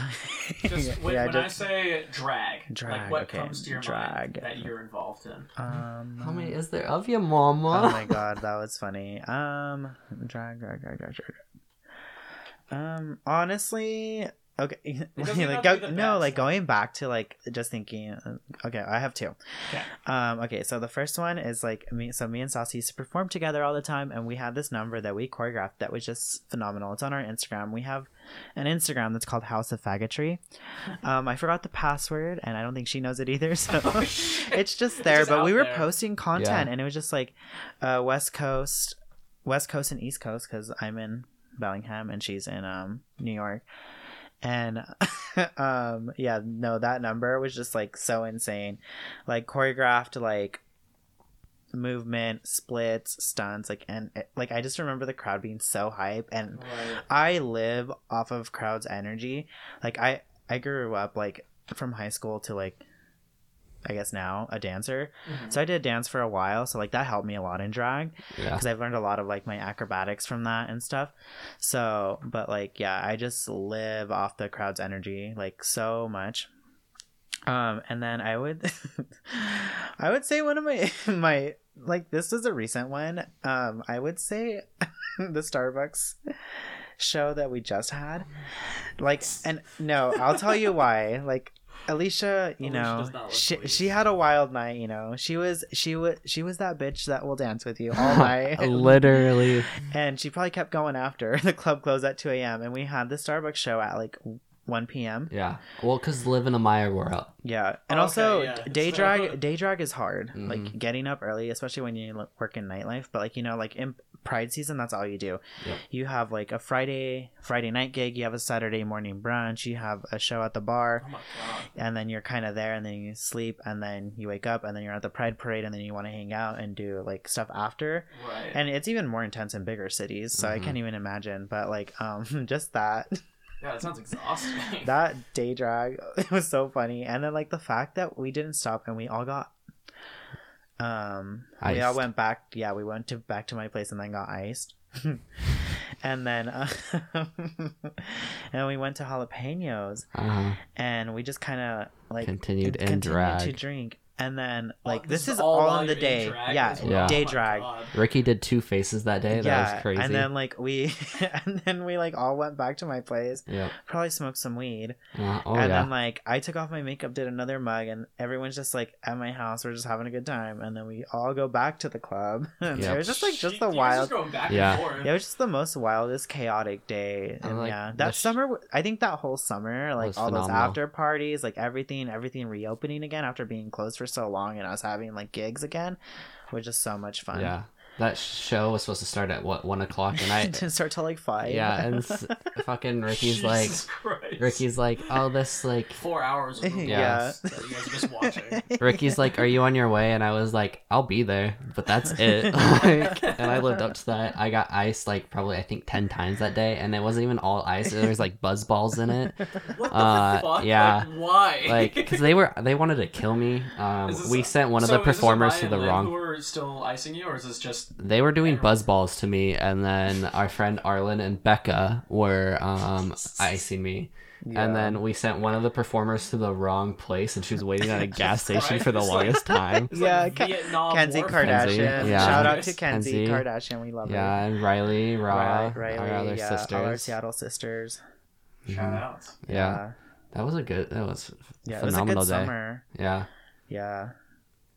Just when, Yeah, when just- I say drag, Drag, like what okay, comes to your drag. mind that you're involved in? Um. How many is there of you, mama? oh my [laughs] god, that was funny. Um, drag, drag, drag, drag, drag. Um, honestly, okay, [laughs] like go, to be the no, best. like going back to like just thinking. uh, Okay, I have two. Okay. Um, okay, so the first one is like me. So me and Saucy used to perform together all the time, and we had this number that we choreographed that was just phenomenal. It's on our Instagram. We have an Instagram that's called House of Faggotry. [laughs] Um, I forgot the password, and I don't think she knows it either. [laughs] So Oh, it's just there. just but we were there. posting content, Yeah. and it was just like uh, West Coast, West Coast, and East Coast because I'm in Bellingham and she's in um New York. And [laughs] um yeah, no, that number was just like so insane. Like choreographed like movement, splits, stunts, like and it- like I just remember the crowd being so hype and Right. I live off of crowd's energy. Like I I grew up like from high school to like I guess now a dancer. Mhm. So I did dance for a while, so like that helped me a lot in drag Yeah. because I've learned a lot of like my acrobatics from that and stuff. So, but like yeah, I just live off the crowd's energy like so much. Um, and then I would, [laughs] I would say one of my [laughs] my like this is a recent one. Um, I would say [laughs] the Starbucks show that we just had, like, and no, I'll tell you why. Like Alecia, you Alecia know, does she pleased. she had a wild night. You know, she was she was she was that bitch that will dance with you [laughs] all night. [laughs] Literally. and she probably kept going after [laughs] the club closed at 2 a.m. and we had the Starbucks show at like 1 p.m. Yeah. Well, because live in a Maya world. Yeah, and Okay, also yeah. day So- drag day drag is hard. Mhm. Like getting up early, especially when you work in nightlife. But like you know, like in Pride season, that's all you do. Yep. You have like a Friday Friday night gig. You have a Saturday morning brunch. You have a show at the bar. Oh my god. and then you're kind of there and then you sleep and then you wake up and then you're at the pride parade and then you want to hang out and do like stuff after Right. and it's even more intense in bigger cities so i Mhm. can't even imagine but like um [laughs] just that yeah, that sounds exhausting. [laughs] that day drag [laughs] it was so funny and then like the fact that we didn't stop and we all got um we all went back yeah we went to back to my place and then got iced [laughs] and then uh, and we went to jalapenos Uh-huh. and we just kind of like Continued in continued drag. to drink and then like Oh, this, is all, while in the day yeah as well? day Oh drag God. Rikki did two faces that day. That yeah was crazy. and then like we [laughs] and then we like all went back to my place yeah probably smoked some weed Uh, oh and yeah. then like i took off my makeup did another mug and everyone's just like at my house we're just having a good time and then we all go back to the club [laughs] and Yep. it was just like just the wild Just going back Yeah. And forth. yeah, it was just the most wildest, chaotic day. And like yeah, that sh- summer, i think that whole summer, like was all those after parties, like everything, everything reopening again after being closed for so long and us having like gigs again which is so much fun. Yeah. That show was supposed to start at what one o'clock, and I [laughs] didn't start till like five. yeah, and [laughs] s- fucking Rikki's like Christ. Rikki's like, oh, this like four hours. Of [laughs] Yeah. that you guys are just watching. Rikki's like, are you on your way? And I was like, I'll be there, but that's it. like, and I lived up to that. I got ice like probably I think ten times that day, and it wasn't even all ice. There was like buzz balls in it, What the Uh, fuck? yeah. Like, why? like because they were they wanted to kill me. Um, Is this- we sent one of the performers to the wrong Who are still icing you, or is this just? They were doing Everyone- buzz balls to me and then our friend arlen and becca were um icing me Yeah. and then we sent one of the performers to the wrong place and she was waiting at a [laughs] gas station for the [laughs] It's like- longest time Yeah, like Ke- Vietnam Kenzie War Kardashian. Kenzie, yeah. Shout out to Kenzie, Kenzie. Kardashian. We love yeah her. Yeah, and riley ra Riley, our other yeah, all our Seattle sisters. Shout Mhm. out. yeah that was a good that was yeah. It was a good day summer. yeah Yeah.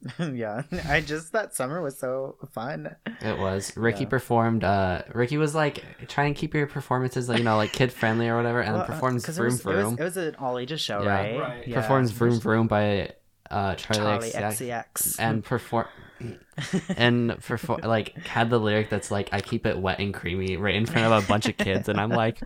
[laughs] yeah. [laughs] I just that summer was so fun. it was rikki Yeah. performed uh rikki was like try and keep your performances you know like kid friendly or whatever and Well, uh, performs 'cause vroom it was, it was, vroom it was an all ages show, Yeah. right? Right. Yeah. performs vroom vroom by uh charli, Charli XCX. XCX. and perform and perform like had the lyric that's like I keep it wet and creamy right in front of a bunch of kids and I'm like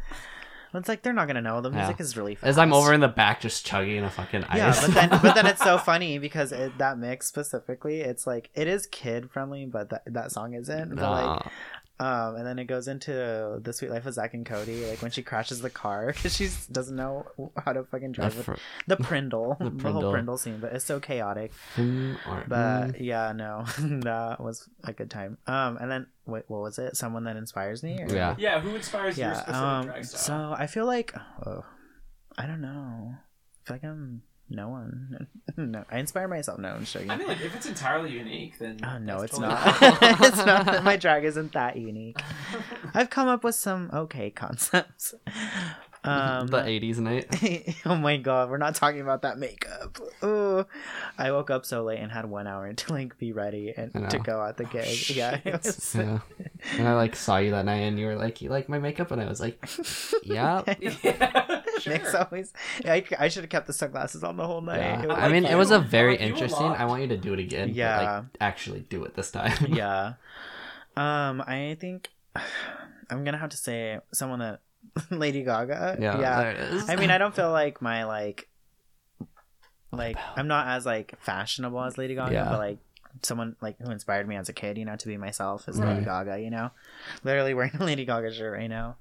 it's like they're not gonna know. The Yeah. music is really fast. as I'm over in the back just chugging a fucking ice. Yeah, but then but then it's so [laughs] funny because it, that mix specifically, it's like it is kid friendly, but that that song isn't. But like. Um, and then it goes into the Suite Life of Zack and Cody, like when she crashes the car [laughs] because she doesn't know how to fucking drive with fr- the Prindle, The the, Prindle. whole Prindle scene. But it's so chaotic. But yeah, no, [laughs] that was a good time. Um, and then wait, what was it? Someone that inspires me? or- Yeah. Yeah, who inspires your yeah. specific Um, drag style? so I feel like, oh, I don't know. I feel like I'm no one. [laughs] no, I inspire myself. No, I'm showing you. I mean, like if it's entirely unique, then Oh, no, it's totally not. [laughs] it's not. that My drag isn't that unique. [laughs] I've come up with some okay concepts. Um, the 80s night. oh my god, we're not talking about that makeup. Oh, I woke up so late and had one hour to like be ready and to go at the gig. yeah, was, Yeah. And I like saw you that night and you were like, You like my makeup? And I was like, Yeah. yeah, [laughs] sure. Nick's always. I, I should have kept the sunglasses on the whole night. Yeah. Was I like mean, you. it was a very like interesting. lot. I want you to do it again. But Yeah. like, actually do it this time. [laughs] yeah. Um, I think [sighs] I'm gonna have to say someone that [laughs] Lady Gaga. yeah. yeah. there it is. I mean, I don't feel like my like, like I'm not as like fashionable as Lady Gaga, Yeah. but like someone like who inspired me as a kid, you know, to be myself is Right. Lady Gaga. You know, literally wearing a Lady Gaga shirt right now.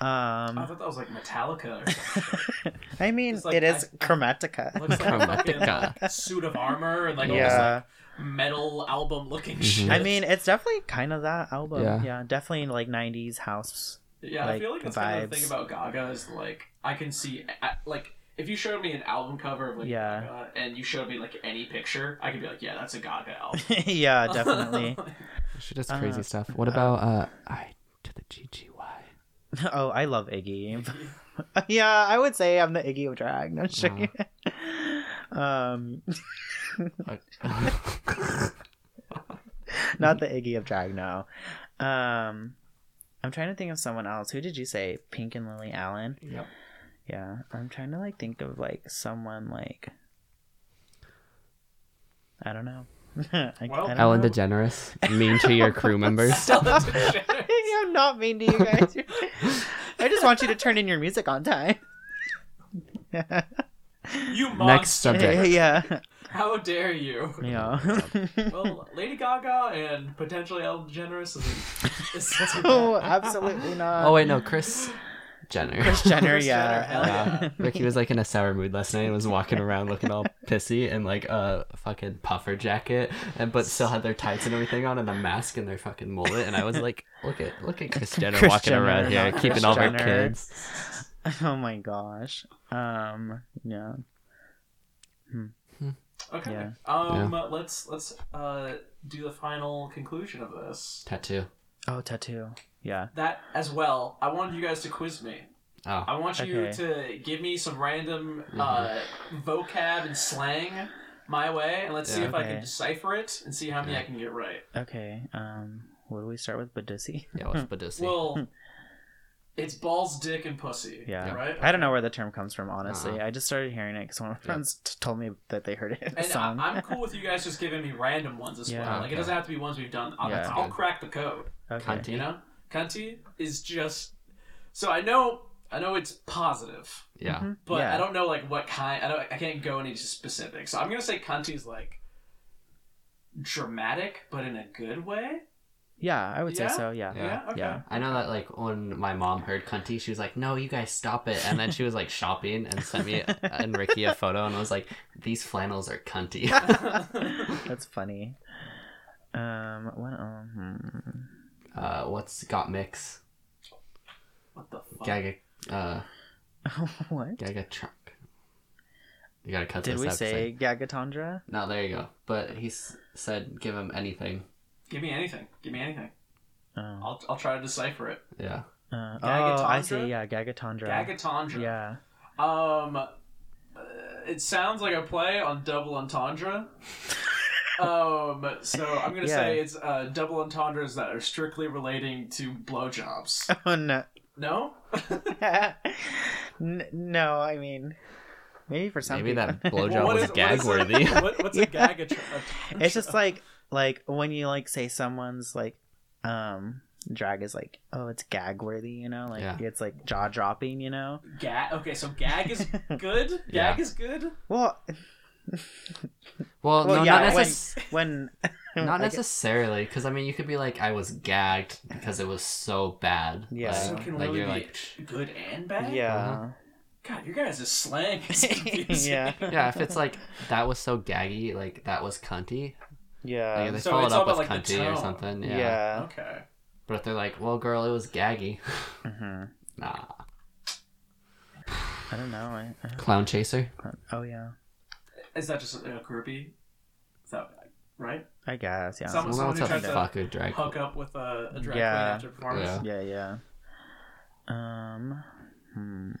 I Um, thought that was like Metallica or something. [laughs] I mean, It's like- it is I- Chromatica. It [laughs] looks like a Chromatica. like, suit of armor and like all this like metal album looking Mhm. shit. I mean, it's definitely kind of that album. Yeah. Yeah, definitely like '90s house. yeah, I feel like that's kind of the thing about Gaga is like I can see I- like if you showed me an album cover of like Yeah. Gaga and you showed me like any picture, I could be like, yeah, that's a Gaga album. [laughs] yeah, definitely. She does crazy Uh, stuff. What about uh I to the GGY? [laughs] oh, I love Iggy. [laughs] yeah, I would say I'm the Iggy of drag. No shit. [laughs] um, not the Iggy of drag. No. Um, I'm trying to think of someone else. Who did you say? Pink and Lily Allen. yep. Yeah, I'm trying to like think of like someone like. I don't know. I, Well, I don't Ellen know. DeGeneres, mean to your crew members. Stella DeGeneres. I'm not mean to you guys. [laughs] [laughs] I just want you to turn in your music on time. You monster. Next subject. [laughs] yeah. How dare you? Yeah. Well, Lady Gaga and potentially Ellen DeGeneres is, is too oh, absolutely not. Oh wait, no, Kris Jenner. Kris Jenner, Kris yeah. Jenner, yeah. yeah. [laughs] Rikki was like in a sour mood last night and was walking around looking all [laughs] pissy and like a fucking puffer jacket and but still had their tights and everything on and a mask and their fucking mullet and I was like, look at look at Kris [laughs] Jenner Kris walking Jenner, around here keeping Kris all their Jenner. kids. Oh my gosh. Um. Yeah. Okay. Yeah. Um. Let's let's uh do the final conclusion of this. Tattoo. Oh, tattoo. Yeah. That as well. I wanted you guys to quiz me. Oh. I want you Okay. to give me some random uh, vocab and slang my way, and let's see Yeah. if I can decipher it and see how many Yeah. I can get right. Okay. Um. Where do we start with Badusi? Yeah, what's Badusi? Well, it's balls, dick, and pussy. Yeah. Right. I don't know where the term comes from, honestly. Uh-uh. I just started hearing it because one of my friends t- told me that they heard it in a And song. I, I'm [laughs] cool with you guys just giving me random ones as Yeah. well. Like it doesn't have to be ones we've done. I'll, Yeah. I'll crack the code. okay. Cunt. You know, cunty is just. So I know, I know it's positive, yeah. Mhm. but yeah. I don't know like what kind. I don't. I can't go any specifics. So I'm gonna say cunty is like dramatic, but in a good way. Yeah, I would Yeah? say so. Yeah. Yeah. Yeah. Okay. Yeah. I know that like when my mom heard cunty, she was like, "No, you guys stop it!" And then she was like shopping and sent me [laughs] and Ricky a photo, and I was like, "These flannels are cunty." [laughs] [laughs] That's funny. Um. What? Um. Uh, what's got mix? what the fuck? Gaga, uh, [laughs] what? Gaga truck. You gotta cut Did this Did we out 'cause say Gagatondra? I- No, there you go. But he s- said, "Give him anything." Give me anything. Give me anything. Oh. I'll, I'll try to decipher it. Yeah. Uh, oh, I see. Yeah, Gagatondra. Gagatondra. Yeah. Um, uh, it sounds like a play on double entendre. [laughs] um, so I'm gonna Yeah. say it's uh, double entendres that are strictly relating to blowjobs. [laughs] Oh no. No, [laughs] N- no, I mean, maybe for some Maybe people. that [laughs] blowjob what was is- gag is a- worthy. what, what's a Yeah. gag? Att- it's just like like when you like say someone's like um drag is like oh it's gag worthy you know like Yeah. it's like jaw dropping you know gag. Okay, so gag is good. Gag Yeah. is good. well [laughs] Well, well no, yeah not, necess- when [laughs] not [laughs] necessarily, because I mean, you could be like, "I was gagged because it was so bad." Yeah. so Like, it can like, really you're be like, good and bad. yeah God, your guys' slang is confusing. Yeah. yeah, if it's like that was so gaggy, like that was cunty. yeah Like, they So follow it's all up with about, like, cunty or something. yeah, Yeah. Okay. But if they're like, "Well, girl, it was gaggy," hmm nah. i don't know I, I, Clown chaser. oh yeah Is that just a groupie? Is that right? i guess yeah Some- Well, someone what's who a tries to fuck a drag? Hook up with a, a drag Yeah. queen after performance. Yeah. yeah yeah um hmm.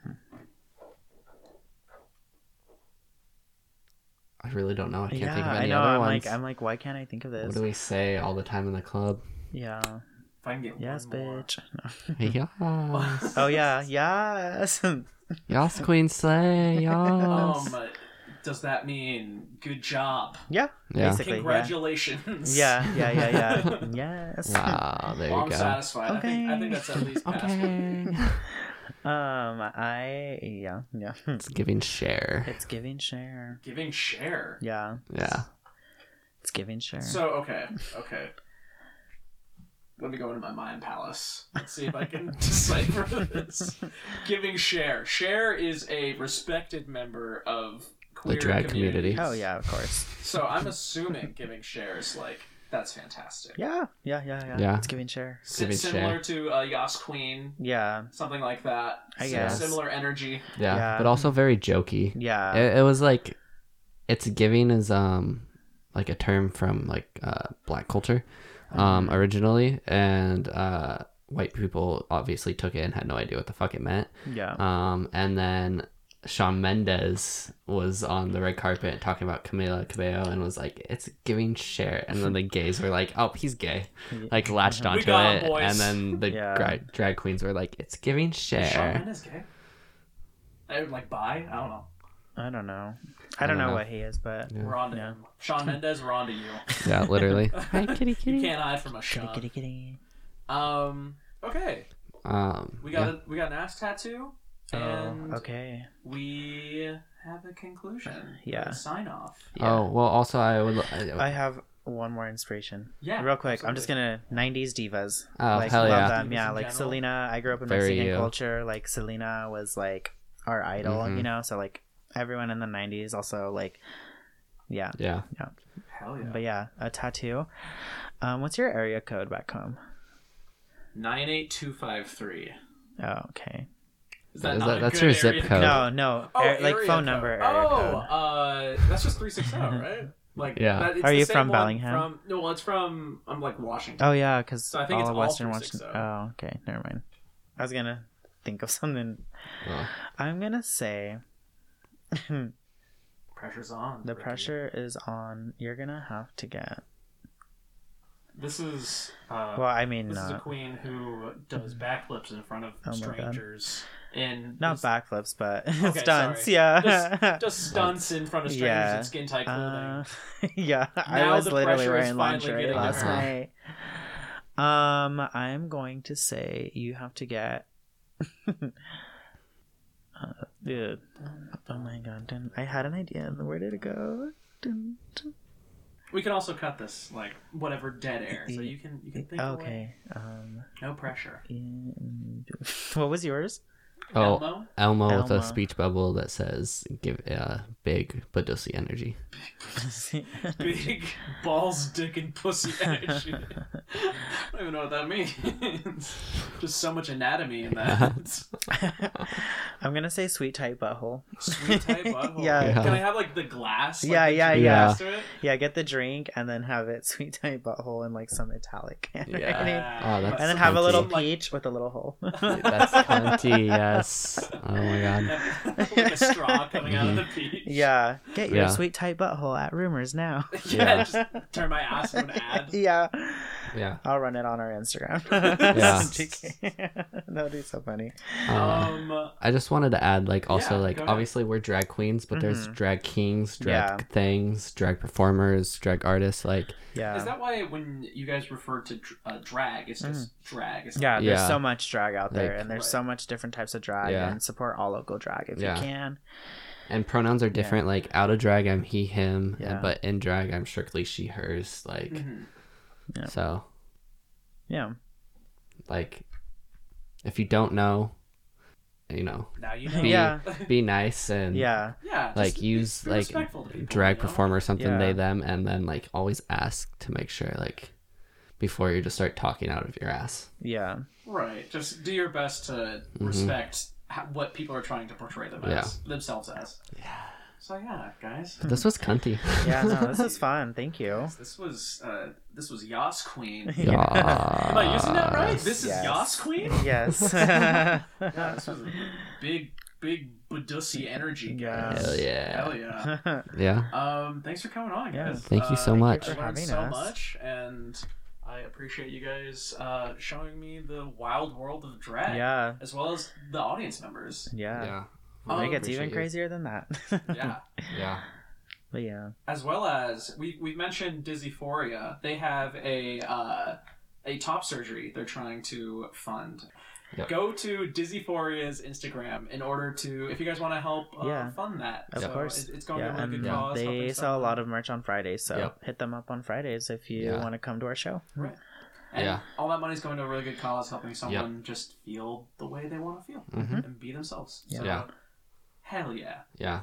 I really don't know. I can't yeah think of i any know other i'm ones. like i'm like why can't i think of this? What do we say all the time in the club? yeah If I can get yes one more. bitch [laughs] yes, oh yeah yes [laughs] yes, Queen Slay, [laughs] yes. Um, does that mean good job? yeah yeah. basically, yeah. Congratulations. Yeah, yeah, yeah, yeah. [laughs] yes. Wow, there Well, you I'm go. satisfied. I think I think that's at least past. Okay. [laughs] Um, I yeah, yeah. it's giving Cher. It's giving Cher. Giving Cher. Yeah. Yeah. It's giving Cher. So okay, okay. Let me go into my mind palace. Let's see if I can [laughs] decipher this. Giving Cher. Cher is a respected member of queer drag community. communities. oh yeah, of course. So I'm assuming giving Cher is like that's fantastic. Yeah, yeah, yeah, yeah. Yeah. It's giving Cher. Si- Giving similar Cher. to uh, Yas Queen, Yeah, something like that. I S- guess. Similar energy. Yeah, Yeah. but also very jokey. yeah. It, it was like, it's giving is um like a term from like uh black culture, um originally, and uh white people obviously took it and had no idea what the fuck it meant. yeah. Um, and then Shawn Mendes was on the red carpet talking about Camila Cabello and was like, "It's giving Cher," and then the gays were like, "Oh, he's gay," like latched onto it, him, and then the Yeah. dra- drag queens were like, "It's giving Is Shawn Cher." Mendes gay? I would like bi? I don't know. I don't know. I don't know what he is, but Yeah. We're on to Yeah. him. Shawn Mendes, we're on to you. [laughs] Yeah, literally. [laughs] Hi, kitty, You kitty. can't hide from a kitty, kitty, kitty. Um. Okay. Um, We got yeah. a we got an ass tattoo, and Oh, okay. we have a conclusion. [sighs] Yeah. Sign off. Yeah. Oh well, also I would. I, [laughs] I have one more inspiration. Yeah. Real quick, I'm just gonna '90s divas. Oh, like, hell love yeah. them. Divas Yeah, like general. Selena. I grew up in Very Mexican you. culture. Like Selena was like our idol, Mhm. you know. So like everyone in the '90s also like, yeah. yeah. Hell yeah. But yeah, a tattoo. Um, what's your area code back home? Nine eight two five three. Oh, okay. Is that Is not that- a that's good your zip area code. No, no, Oh, ar- like phone code. number, area oh, code. uh, that's just three six zero, [laughs] right? Like, Yeah. that- it's Are the you same from Bellingham? From no, well, it's from I'm like Washington. Oh yeah, because So I think all it's of all Western Washington. Oh, okay, never mind. I was gonna think of something. Well, I'm gonna say [laughs] Pressure's on. the Rikki. pressure is on. You're gonna have to get. This is. Uh, Well, I mean, this is a queen who does backflips in front of Oh my God. strangers. In not backflips, but [laughs] Okay, stunts. sorry. Yeah. [laughs] Just stunts in front of strangers Yeah. in skin tight clothing. Uh, [laughs] yeah, I was literally wearing lingerie last night. Um, I'm going to say you have to get. uh, dude, oh my god! I had an idea, and where did it go? We can also cut this like whatever dead air, so you can you can think. Okay. Um, No pressure. what was yours? Oh, Elmo. Elmo, with a speech bubble that says "Give uh, big Badusi energy." Big balls, dick, and pussy energy. I don't even know what that means. Just so much anatomy in that. [laughs] I'm gonna say sweet tight butthole. Sweet tight [laughs] butthole. Yeah. Yeah. Can I have like the glass? Like, Yeah, yeah, yeah. next to it? Yeah, get the drink and then have it [laughs] sweet tight butthole and like some metallic. handwriting. Oh, that's and then have a little cunty. peach with a little hole. That's cunty. Yes. Oh my god. [laughs] like a straw coming out of the peach. yeah, get your Yeah. sweet tight butthole at Rumors now. [laughs] Yeah, just turn my ass into an ad. [laughs] yeah, Yeah. I'll run it on our Instagram. Yeah. that would be so funny. Uh, Um, I just wanted to add, like, also, Yeah, like, go ahead. obviously we're drag queens, but there's Mhm. drag kings, drag Yeah. things, drag performers, drag artists. Like, Yeah. is that why when you guys refer to dr- uh, drag, it's just drag? It's Mm. yeah, there's Yeah. so much drag out there, Like- and there's Right. so much different types of drag, Yeah. and support all local drag if Yeah. you can. and pronouns are different. Like, out of drag, I'm he, him, Yeah. but in drag, I'm strictly she, hers. Like, Mhm. Yeah. so, Yeah. like, if you don't know, you know, Now you [laughs] know. Be- Yeah. be nice and Yeah. Yeah, like just use be like people, drag you know? performer something Yeah. they them and then like always ask to make sure like before you just start talking out of your ass Yeah. Right. Just do your best to respect ho- what people are trying to portray them as themselves as. Yeah. So yeah, guys, this was cunty Yeah. No, this is [laughs] fun. Thank you. this was uh, this was Yas Queen. [laughs] yeah Am I using that right? This is Yas Queen. Yes. [laughs] Yeah, this was a big, big Badussy energy, guys. Hell yeah. Hell yeah. yeah Um, thanks for coming on, Yeah. guys. Thank you so Uh, much. I for having so us. much, and I appreciate you guys uh, showing me the wild world of drag, yeah. as well as the audience members. Yeah. yeah Um, It gets even Appreciate you. crazier than that. [laughs] Yeah. [laughs] yeah But yeah. as well as we we mentioned Dizzyphoria. They have a uh, a top surgery they're trying to fund. Yep. go to Dizzyphoria's Instagram in order to, if you guys want to help uh, Yeah. fund that. Of so course. it- it's going yeah, to a really and good cause. they helping sell a lot of merch on Fridays, so Yep. hit them up on Fridays if you Yeah. want to come to our show. Right. And Yeah. all that money's going to a really good cause, helping someone just feel the way they want to feel Mhm. and be themselves. Yeah. So, Yeah. hell yeah. Yeah.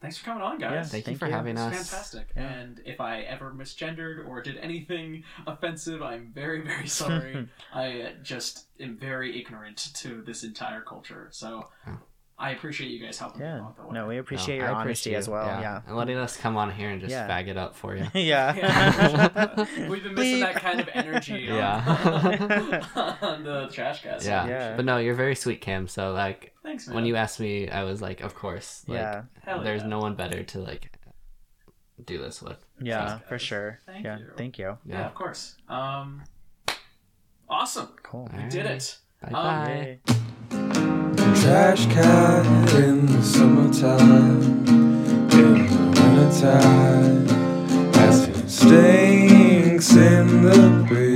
Thanks for coming on, guys. Yeah, Thank, Thank you for you. having It's us. fantastic. And if I ever misgendered or did anything offensive, I'm very, very sorry. [laughs] I uh, just am very ignorant to this entire culture. So Oh. I appreciate you guys helping me along the way. No, we appreciate No, your I honesty appreciate- as well. Yeah. yeah. And letting us come on here and just Yeah. fag it up for you. [laughs] Yeah. Yeah. [laughs] We've been missing that kind of [laughs] energy on, Yeah. on the trash cast. Yeah. Yeah. But no, you're very sweet, Cam. So like Thanks, man. when you asked me, I was like, of course. Like, yeah. Hell There's yeah. no one better to like do this with. Yeah, Thanks, for sure. Thank yeah. you. Thank you. Yeah, of course. Um, awesome. Cool. We did it. Bye Um, bye. Yay trash can in the summertime, in the wintertime, as it stinks in the breeze.